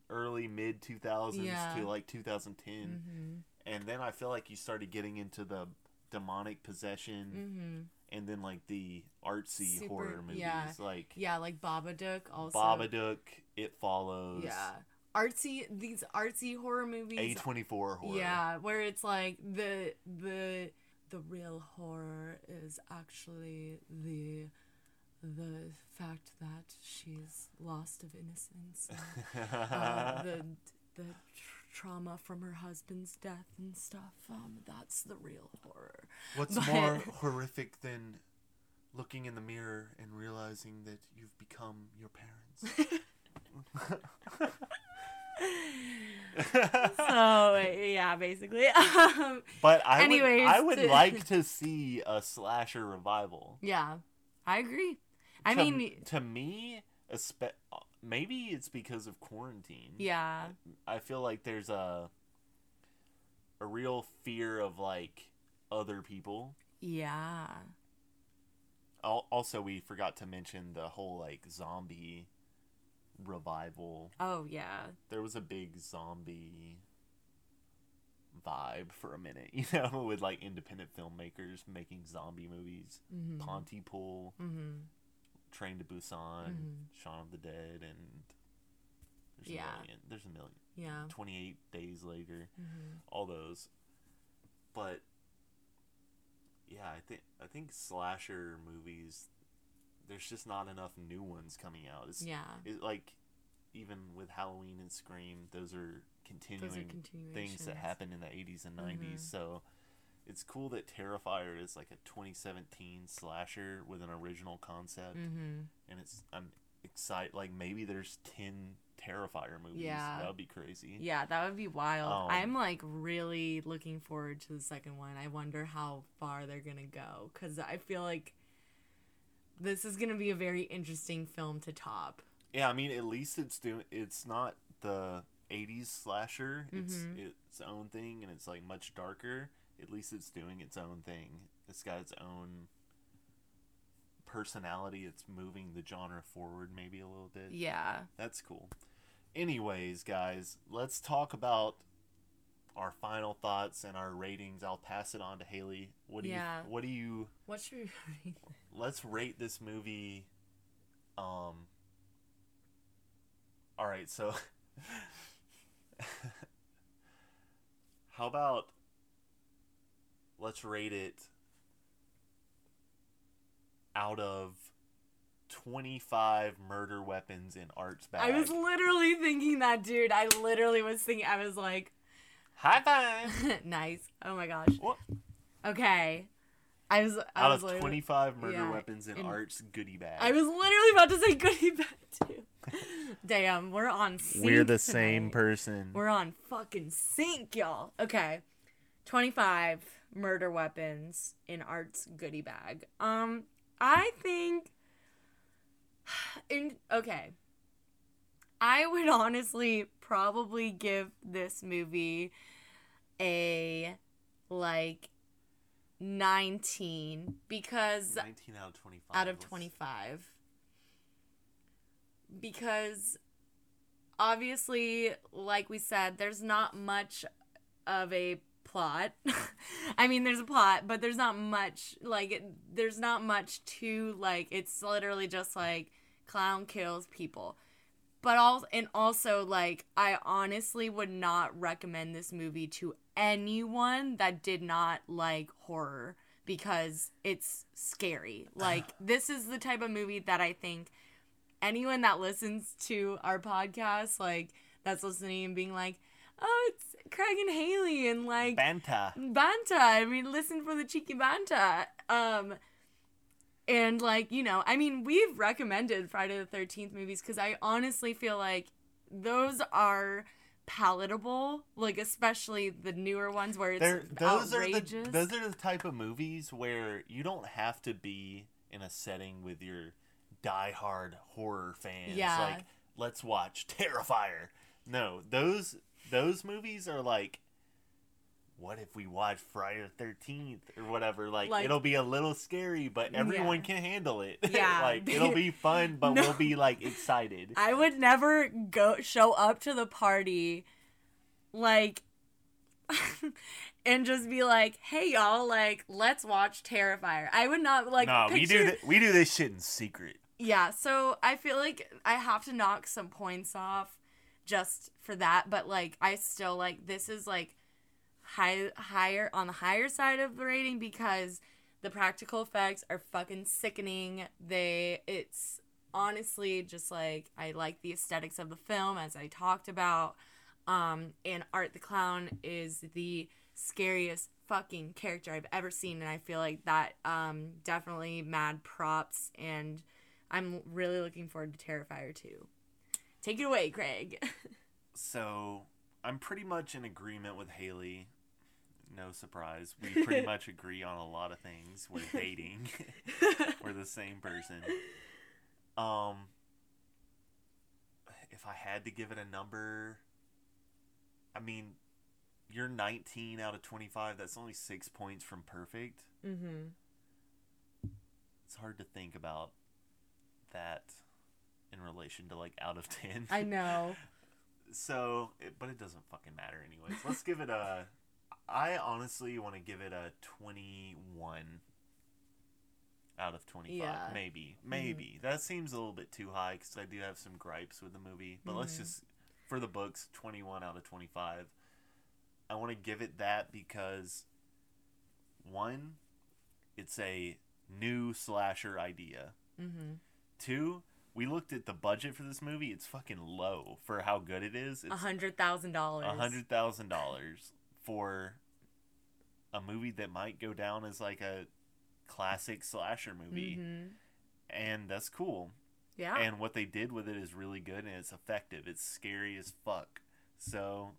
B: early mid 2000s
A: Yeah.
B: to like 2010.
A: Mm-hmm.
B: And then I feel like you started getting into the demonic possession
A: Mm-hmm.
B: And then like the artsy
A: Super-
B: horror movies
A: yeah.
B: like
A: Yeah, like Babadook also.
B: Babadook, It Follows,
A: Yeah. Artsy these artsy horror movies.
B: A24 horror.
A: Yeah, where it's like the the the real horror is actually the the fact that she's lost of innocence. and, uh, the the trauma from her husband's death and stuff. Um, that's the real horror.
B: What's
A: But-
B: more horrific than looking in the mirror and realizing that you've become your parents?
A: so yeah, basically. Um,
B: but I
A: Anyways,
B: would, I would like to see a slasher revival.
A: yeah, I agree. I
B: to,
A: mean,
B: to me, maybe it's because of quarantine.
A: yeah,
B: I feel like there's a a real fear of like other people.
A: yeah,
B: Al- Also, we forgot to mention the whole like zombie revival.
A: oh yeah,
B: There was a big zombie vibe for a minute, you know, with like independent filmmakers making zombie movies.
A: mm-hmm.
B: Pontypool,
A: Mm-hmm.
B: Train to Busan,
A: Mhm.
B: Shaun of the Dead, and there's
A: Yeah.
B: a million. There's a million.
A: Yeah.
B: 28 Days Later,
A: Mm-hmm.
B: all those. But yeah, I think I think slasher movies. There's just not enough new ones coming out. It's
A: Yeah.
B: it, like even with Halloween and Scream, those are continuing things that happened in the 80s and 90s.
A: Mhm.
B: So it's cool that Terrifier is like a 2017 slasher with an original concept,
A: Mm-hmm.
B: and it's I'm excited. Like maybe there's 10 Terrifier movies.
A: Yeah.
B: that would be crazy.
A: Yeah, that would be wild.
B: Um,
A: I'm like really looking forward to the second one. I wonder how far they're gonna go because I feel like this is gonna be a very interesting film to top.
B: Yeah, I mean, at least it's doing. It's not the '80s slasher. It's
A: Mhm.
B: its own thing, and it's like much darker. At least it's doing its own thing. It's got its own personality. It's moving the genre forward, maybe a little bit.
A: Yeah.
B: That's cool. Anyways, guys, let's talk about our final thoughts and our ratings. I'll pass it on to Haley. What do
A: Yeah.
B: you? What do you?
A: What should we rate?
B: let's rate this movie um all right so how about let's rate it out of 25 murder weapons in art's bag
A: I was literally thinking that, dude. I literally was thinking. I was like,
B: high five
A: nice. Oh my gosh.
B: What?
A: Okay. I was. I
B: out
A: was
B: of 25 murder
A: yeah,
B: weapons in,
A: in-
B: art's goodie bag
A: I was literally about to say goodie bag too. Damn, we're on. Sync
B: we're the same
A: tonight.
B: person
A: We're on fucking sync, y'all. Okay. 25 murder weapons in Art's goodie bag. Um, I think. In, okay. I would honestly probably give this movie a like 19 because
B: 19 out of 25
A: out of 25 because obviously, like we said, there's not much of a plot. I mean, there's a plot, but there's not much like it, there's not much to like it's literally just like clown kills people. But also and also like I honestly would not recommend this movie to anyone that did not like horror because it's scary. Like this is the type of movie that I think anyone that listens to our podcast like that's listening and being like, "Oh, it's Craig and Haley and like
B: Banta.
A: Banta. I mean, listen for the cheeky Banta. Um, and like you know, I mean, we've recommended Friday the Thirteenth movies because I honestly feel like those are palatable. Like especially the newer ones where it's
B: They're, those
A: outrageous.
B: are the those are the type of movies where you don't have to be in a setting with your diehard horror fans.
A: Yeah.
B: Like, let's watch Terrifier. No, those those movies are like what if we watch Friday the Thirteenth or whatever? Like,
A: Like-
B: it'll be a little scary, but everyone
A: Yeah.
B: can handle it.
A: Yeah.
B: like it'll be fun, but
A: No.
B: we'll be like excited.
A: I would never go show up to the party like and just be like, "Hey y'all, like let's watch Terrifier." I would not like
B: no, we do th- we do this shit in secret.
A: Yeah, so I feel like I have to knock some points off just for that, but like I still like this is like high higher on the higher side of the rating because the practical effects are fucking sickening. They it's honestly just like I like the aesthetics of the film as I talked about. Um and Art the Clown is the scariest fucking character I've ever seen and I feel like that um definitely mad props and I'm really looking forward to Terrifier 2. Take it away, Craig.
B: So I'm pretty much in agreement with Haley. No surprise. We pretty much agree on a lot of things. We're dating. We're the same person. Um if I had to give it a number I mean you're 19 out of 25. That's only 6 points from perfect.
A: mhm.
B: It's hard to think about that in relation to like out of 10.
A: I know.
B: So, it, but it doesn't fucking matter anyways. Let's give it a. I honestly want to give it a twenty-one out of twenty-five.
A: Yeah. Mm-hmm.
B: Maybe, maybe that seems a little bit too high because I do have some gripes with the movie. But let's
A: Mhm.
B: just, for the books, twenty-one out of twenty-five. I want to give it that because, one, it's a new slasher idea.
A: Mhm.
B: Two, we looked at the budget for this movie. It's fucking low for how good it is.
A: A hundred thousand dollars.
B: a hundred thousand dollars for a movie that might go down as like a classic slasher movie,
A: Mm-hmm.
B: and that's cool.
A: Yeah.
B: And what they did with it is really good and it's effective. It's scary as fuck. So,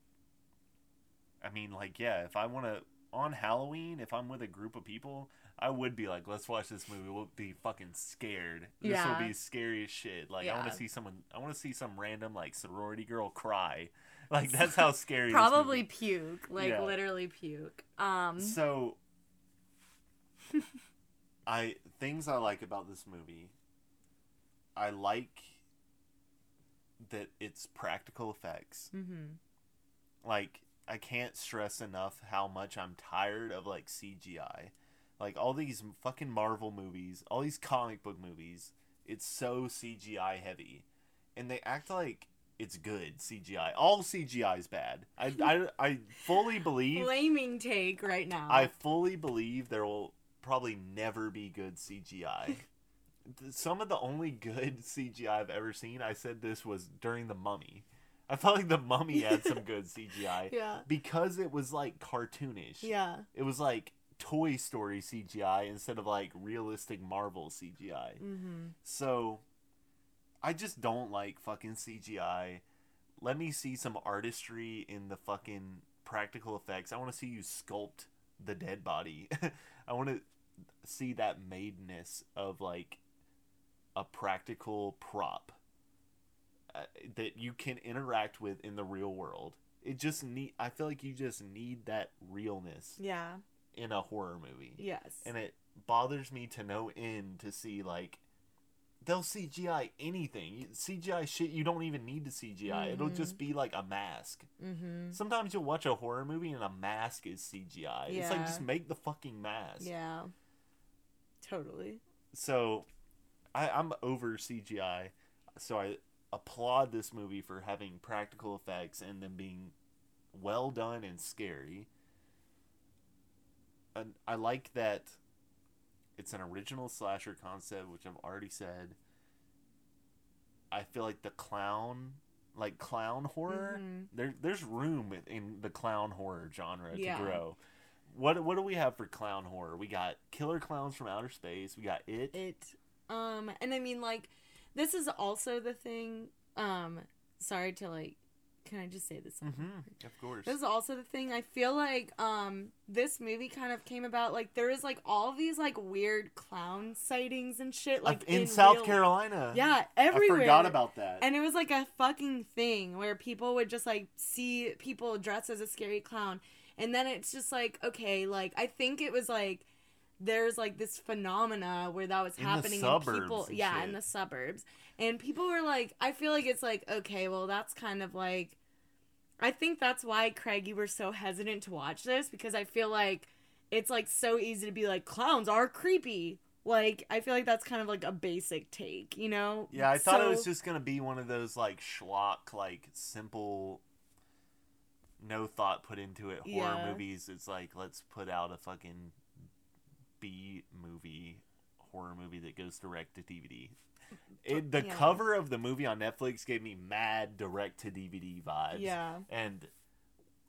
B: I mean, like, yeah, if I want to on Halloween, if I'm with a group of people, I would be like, let's watch this movie. We'll be fucking scared. This
A: Yeah.
B: will be scary as shit. Like, I want to see someone. I want to see some random like sorority girl cry. Like that's how scary.
A: Probably puke. Like
B: Yeah.
A: literally puke. Um.
B: So, I things I like about this movie. I like that it's practical effects.
A: mhm.
B: Like I can't stress enough how much I'm tired of like CGI. Like all these fucking Marvel movies, all these comic book movies, it's so CGI heavy. And they act like it's good CGI. All CGI is bad. I, I, I fully believe
A: Flaming take right now.
B: I fully believe there will probably never be good CGI. Some of the only good CGI I've ever seen, I said this was during The Mummy. I felt like The Mummy had some good CGI
A: Yeah.
B: because it was like cartoonish.
A: Yeah.
B: It was like Toy Story CGI instead of like realistic Marvel CGI.
A: Mm-hmm.
B: So I just don't like fucking CGI. Let me see some artistry in the fucking practical effects. I want to see you sculpt the dead body. I want to see that madeness of like a practical prop uh, that you can interact with in the real world. It just need I feel like you just need that realness
A: Yeah.
B: In a horror movie
A: Yes.
B: and it bothers me to no end to see like they'll CGI anything. CGI shit you don't even need to CGI. It'll just be like a mask.
A: Mm-hmm.
B: Sometimes you'll watch a horror movie and a mask is CGI. It's like just make the fucking mask.
A: Yeah. Totally.
B: So I, I'm over CGI. So I applaud this movie for having practical effects and them being well done and scary. And I like that it's an original slasher concept, which I've already said. I feel like the clown, like clown horror,
A: Mhm.
B: there there's room in- in the clown horror genre
A: Yeah.
B: to grow. What what do we have for clown horror? We got Killer Clowns from Outer Space. We got It.
A: It um and I mean like this is also the thing um sorry to like can I just say this?
B: Mm-hmm. Of course.
A: This is also the thing. I feel like um this movie kind of came about like there is like all these like weird clown sightings and shit like
B: in, South
A: real-
B: Carolina.
A: Yeah, everywhere.
B: I forgot about that.
A: And it was like a fucking thing where people would just like see people dressed as a scary clown. And then it's just like, okay, like I think it was like there's like this phenomena where that was
B: In the
A: happening
B: suburbs
A: and people
B: and
A: yeah,
B: shit.
A: in the suburbs. And people were like I feel like it's like, okay, well that's kind of like I think that's why Craig you were so hesitant to watch this because I feel like it's like so easy to be like clowns are creepy. Like I feel like that's kind of like a basic take, you know?
B: yeah, I thought it was just gonna be one of those like schlock, like simple, no thought put into it horror
A: Yeah.
B: movies. It's like let's put out a fucking B movie horror movie that goes direct to DVD. It, the
A: Yeah.
B: cover of the movie on Netflix gave me mad direct to DVD vibes.
A: Yeah.
B: and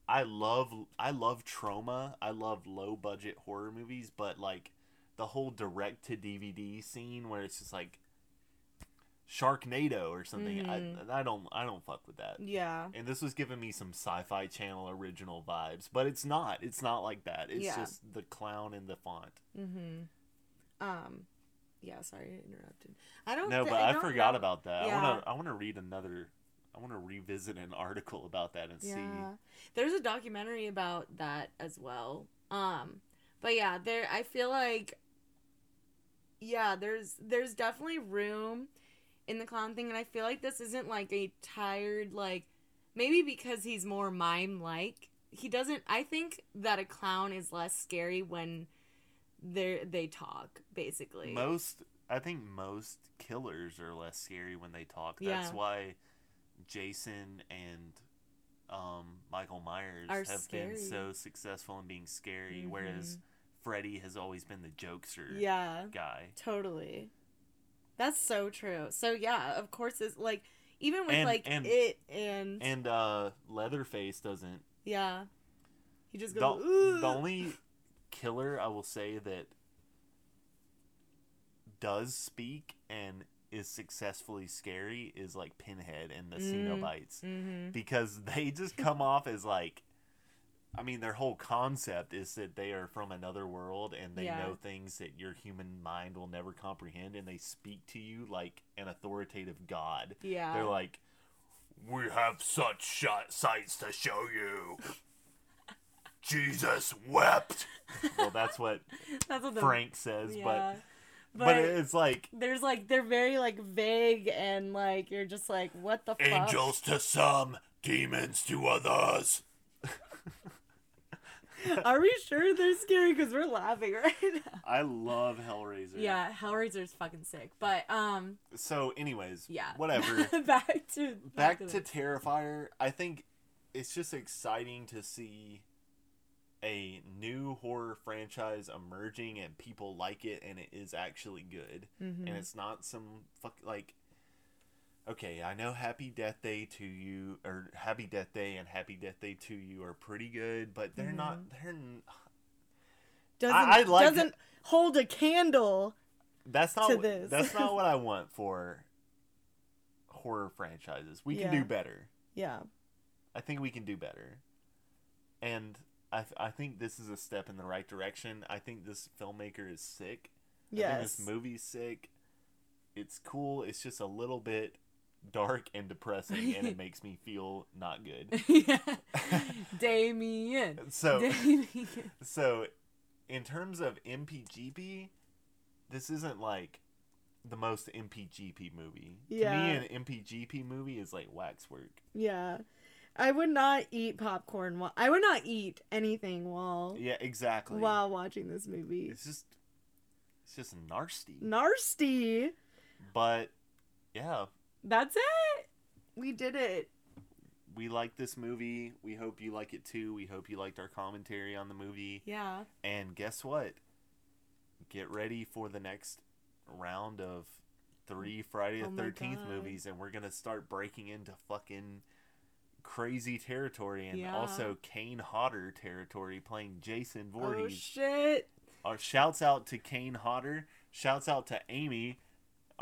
B: I love I love Troma. I love low budget horror movies, but like the whole direct to DVD scene where it's just like Sharknado or something.
A: Mhm.
B: I I don't I don't fuck with that.
A: Yeah.
B: And this was giving me some sci-fi channel original vibes, but it's not. It's not like that. It's
A: Yeah.
B: just the clown and the font.
A: Mm-hmm. Um, yeah. Sorry, I interrupted. I don't.
B: No,
A: thi-
B: but I,
A: don't
B: forgot
A: know-
B: about that.
A: Yeah.
B: I want to I want to read another I want to revisit an article about that and see.
A: Yeah, there's a documentary about that as well. Um, but yeah, there. I feel like. Yeah, there's there's definitely room in the clown thing, and I feel like this isn't like a tired like. Maybe because he's more mime like. He doesn't. I think that a clown is less scary when they they talk basically.
B: Most I think most killers are less scary when they talk. That's
A: Yeah.
B: why Jason and um, Michael Myers
A: Are
B: have been so successful in being scary, whereas Freddy has always been the jokester
A: yeah.
B: guy.
A: Totally. That's so true. So yeah, of course it's like even with
B: And-
A: like
B: and-
A: it and,
B: And uh, Leatherface doesn't.
A: yeah. He just
B: The,
A: goes
B: the only killer I will say that does speak and is successfully scary is like Pinhead and the
A: Mm.
B: Cenobites.
A: Mhm.
B: because they just come off as like I mean their whole concept is that they are from another world and they
A: Yeah.
B: know things that your human mind will never comprehend and they speak to you like an authoritative god.
A: Yeah.
B: They're like we have such shot sights to show you. Jesus wept. well, that's what
A: That's what the
B: Frank says,
A: yeah.
B: but but it's like
A: there's like they're very like vague and like you're just like what the fuck?
B: angels to some, demons to others.
A: Are we sure they're scary because we're laughing right now?
B: I love Hellraiser.
A: Yeah, Hellraiser's fucking sick. But um
B: So, anyways,
A: yeah.
B: whatever.
A: back to
B: Back to
A: the-
B: Terrifier. I think it's just exciting to see a new horror franchise emerging and people like it and it is actually good.
A: Mhm.
B: And it's not some fuck like Okay, I know Happy Death Day to you or Happy Death Day and Happy Death Day to you are pretty good, but they're not
A: Mm-hmm.
B: they're
A: doesn't
B: I- I like-
A: doesn't hold a candle.
B: That's not
A: to
B: what-
A: this.
B: that's not what I want for horror franchises. We can
A: Yeah.
B: do better.
A: Yeah.
B: I think we can do better. And I, th- I think this is a step in the right direction. I think this filmmaker is sick. I think
A: Yes.
B: this movie's sick. It's cool. It's just a little bit dark and depressing, and it makes me feel not good.
A: yeah. Damien.
B: So,
A: Damien.
B: so in terms of MPGP, this isn't like the most MPGP movie.
F: Yeah.
B: To me, an MPGP movie is like waxwork.
F: Yeah. I would not eat popcorn while I would not eat anything while
B: Yeah, exactly.
F: while watching this movie.
B: It's just, it's just nasty.
F: Nasty.
B: But yeah,
F: That's it. We did it.
B: we like this movie. We hope you like it too. We hope you liked our commentary on the movie.
F: Yeah.
B: And guess what? Get ready for the next round of three mm. Friday the
F: Oh
B: 13th
F: God.
B: movies, and we're going to start breaking into fucking crazy territory and
F: Yeah.
B: also Kane Hodder territory playing Jason
F: Oh
B: Voorhees.
F: shit.
B: our shouts out to Kane Hodder. Shouts out to Amy,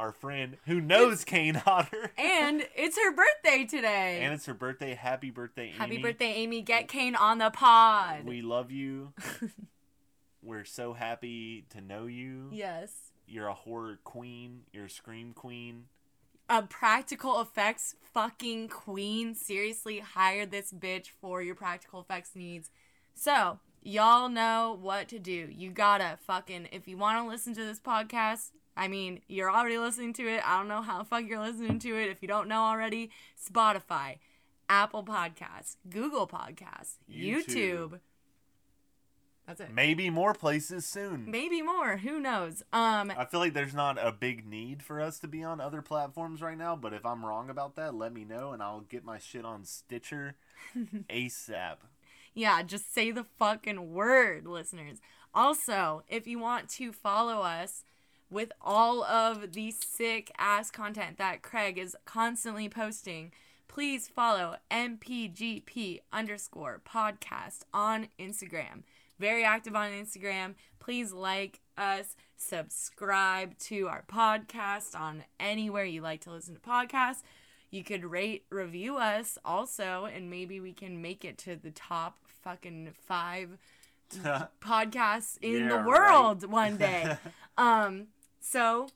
B: our friend who knows Kane Hodder.
A: And it's her birthday today.
B: And it's her birthday. Happy birthday, Amy.
A: Happy birthday, Amy. Get Kane on the pod.
B: We love you. We're so happy to know you.
A: yes.
B: You're a horror queen. You're a scream queen.
A: A practical effects fucking queen. Seriously, hire this bitch for your practical effects needs. So, y'all know what to do. You gotta fucking, if you wanna listen to this podcast, I mean, you're already listening to it. I don't know how the fuck you're listening to it. If you don't know already, Spotify, Apple Podcasts, Google Podcasts,
B: YouTube.
A: YouTube. That's it.
B: Maybe more places soon.
A: Maybe more. Who knows? Um,
B: I feel like there's not a big need for us to be on other platforms right now, but if I'm wrong about that, let me know and I'll get my shit on Stitcher ASAP.
A: Yeah, just say the fucking word, listeners. Also, if you want to follow us with all of the sick ass content that Craig is constantly posting, please follow MPGP underscore podcast on Instagram. Very active on Instagram. Please like us, subscribe to our podcast on anywhere you like to listen to podcasts. You could rate, review us also, and maybe we can make it to the top fucking five podcasts in
B: Yeah,
A: the
B: right.
A: world one day. um, so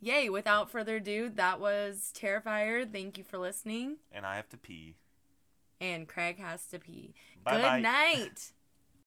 A: yay, without further ado, that was Terrifier. Thank you for listening.
B: and I have to pee.
A: And Craig has to pee.
B: Bye-bye.
A: Good night.